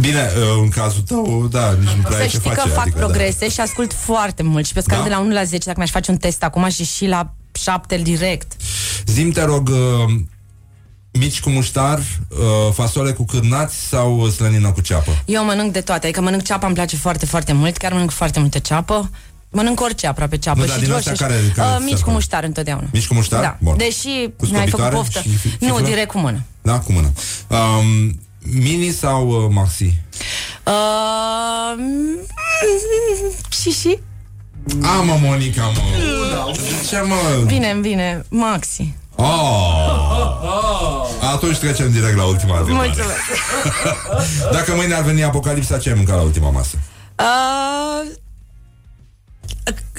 Bine, uh, în cazul tău, da, nici nu prea Să ai ce știi face. că fac adică, progrese și ascult foarte mult și pe scară Da? de la 1 la 10, dacă mi-aș face un test acum și și la 7 direct. Da. Zim, te rog, uh, mici cu muștar, uh, fasole cu cârnați sau slănină cu ceapă? Eu mănânc de toate, adică mănânc ceapa, îmi place foarte, foarte mult, chiar mănânc foarte multă ceapă. Mănânc orice aproape ceapă Nu, dar și din roșie. astea și- care- care uh, ți mici se cu fac? muștar întotdeauna. Mici cu muștar? Da. Bun. Deși Cu mi-ai făcut scobitoare poftă. și fi- nu, fiflă? direct cu mână. Da, cu mână. Um, mini sau uh, maxi? Uh, și și? A, mă, Monica, mă. Ce, mă? Bine, îmi vine. Maxi. Oh. Atunci trecem direct la ultima întrebare. Mulțumesc. Dacă mâine ar veni apocalipsa, ce ai mâncat la ultima masă? Uh,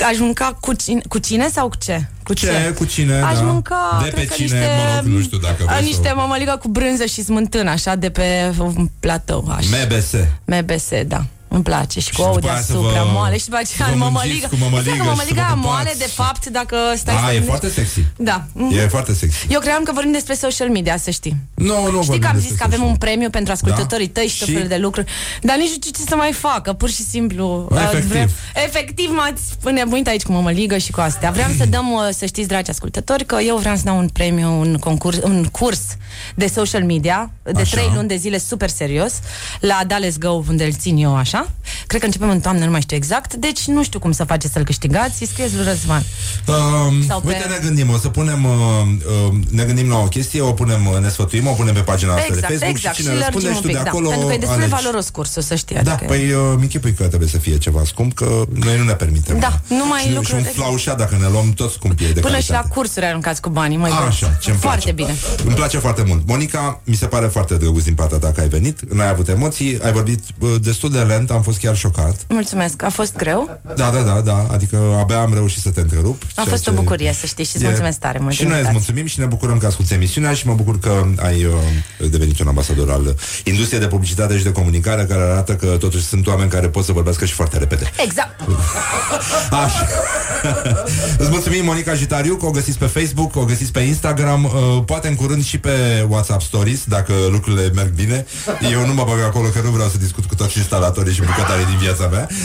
aș mânca cu cine, cu cine sau cu ce? Cu Ce? Cu cine? Aș da. mânca, De pe cred că cine, niște, mă rog, nu știu dacă a, vrei Niște să... mămăligă cu brânză și smântână, așa, de pe un platou, așa. MBS. MBS, da. Îmi place și cu Și ou după aia să deasupra vă- moale și după să vă aceea mângiți mămăligă. cu mămăligă Știi că și să mămăliga vă moale, pupați. de fapt, dacă stai A, să e te foarte sexy. Da. E foarte sexy. Eu cream că vorbim despre social media, să știi. Nu, nu Știi vorbim că am despre zis că avem un premiu pentru ascultătorii Da. tăi și tot Și? felul de lucruri, dar nici nu știu ce să mai facă, pur și simplu. Bă, uh, efectiv. vrem- efectiv m-ați înnebunit aici cu mămăligă și cu astea. Vreau să dăm, uh, să știți, dragi ascultători, că eu vreau să dau un premiu, un concurs, un curs de social media, de Așa. trei luni de zile super serios, la Dales Go, unde îl țin eu așa. Cred că începem în toamnă, nu mai știu exact, deci nu știu cum să faceți să-l câștigați, îi scrieți lui Răzvan. Um, Sau pe- Uite, ne gândim, o să punem, uh, uh, ne gândim la o chestie, o punem, uh, ne sfătuim, o punem pe pagina noastră de Exact, Facebook exact. și Și cine lărgim răspunde un și tu pic, de da. acolo Pentru că e destul de alegi. valoros cursul, să știi. Da, adică- păi uh, mi închipui că trebuie să fie ceva scump, că noi nu ne permitem. Da, numai și, și un lucruri- flaușat dacă ne luăm toți scumpii de Până și calitate. la cursuri aruncați cu banii, mai Așa, ce Foarte bine. Îmi place foarte mult. Monica, mi se pare foarte drăguț din partea ta că ai venit, n-ai avut emoții, ai vorbit uh, destul de lent, am fost chiar șocat. Mulțumesc, a fost greu. Da, da, da, da, adică abia am reușit să te întrerup. A ceea fost o ce bucurie, să știi, și îți e- mulțumesc tare mult. Și de noi îți invitație. mulțumim și ne bucurăm că asculti emisiunea și mă bucur că ai uh, devenit un ambasador al industriei de publicitate și de comunicare care arată că totuși sunt oameni care pot să vorbească și foarte repede. Exact. Așa. Îți mulțumim, Monica Jitariu, că o găsiți pe Facebook, o găsiți pe Instagram, uh, poate în curând și pe WhatsApp Stories, dacă lucrurile merg bine. Eu nu mă bag acolo, că nu vreau să discut cu toți instalatorii și bucătarii din viața mea.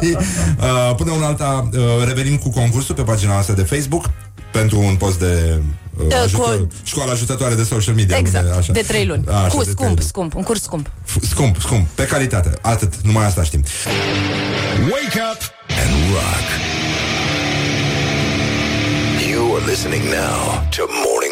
și, uh, până una alta, uh, revenim cu concursul pe pagina noastră de Facebook pentru un post de uh, Da, ajută, cu- școală ajutătoare de social media. Exact, unde- așa. de trei luni. Așa, cu de trei scump, luni. scump, un curs scump. F- Scump, scump, pe calitate. Atât, numai asta știm. Wake up and rock. You are listening now to more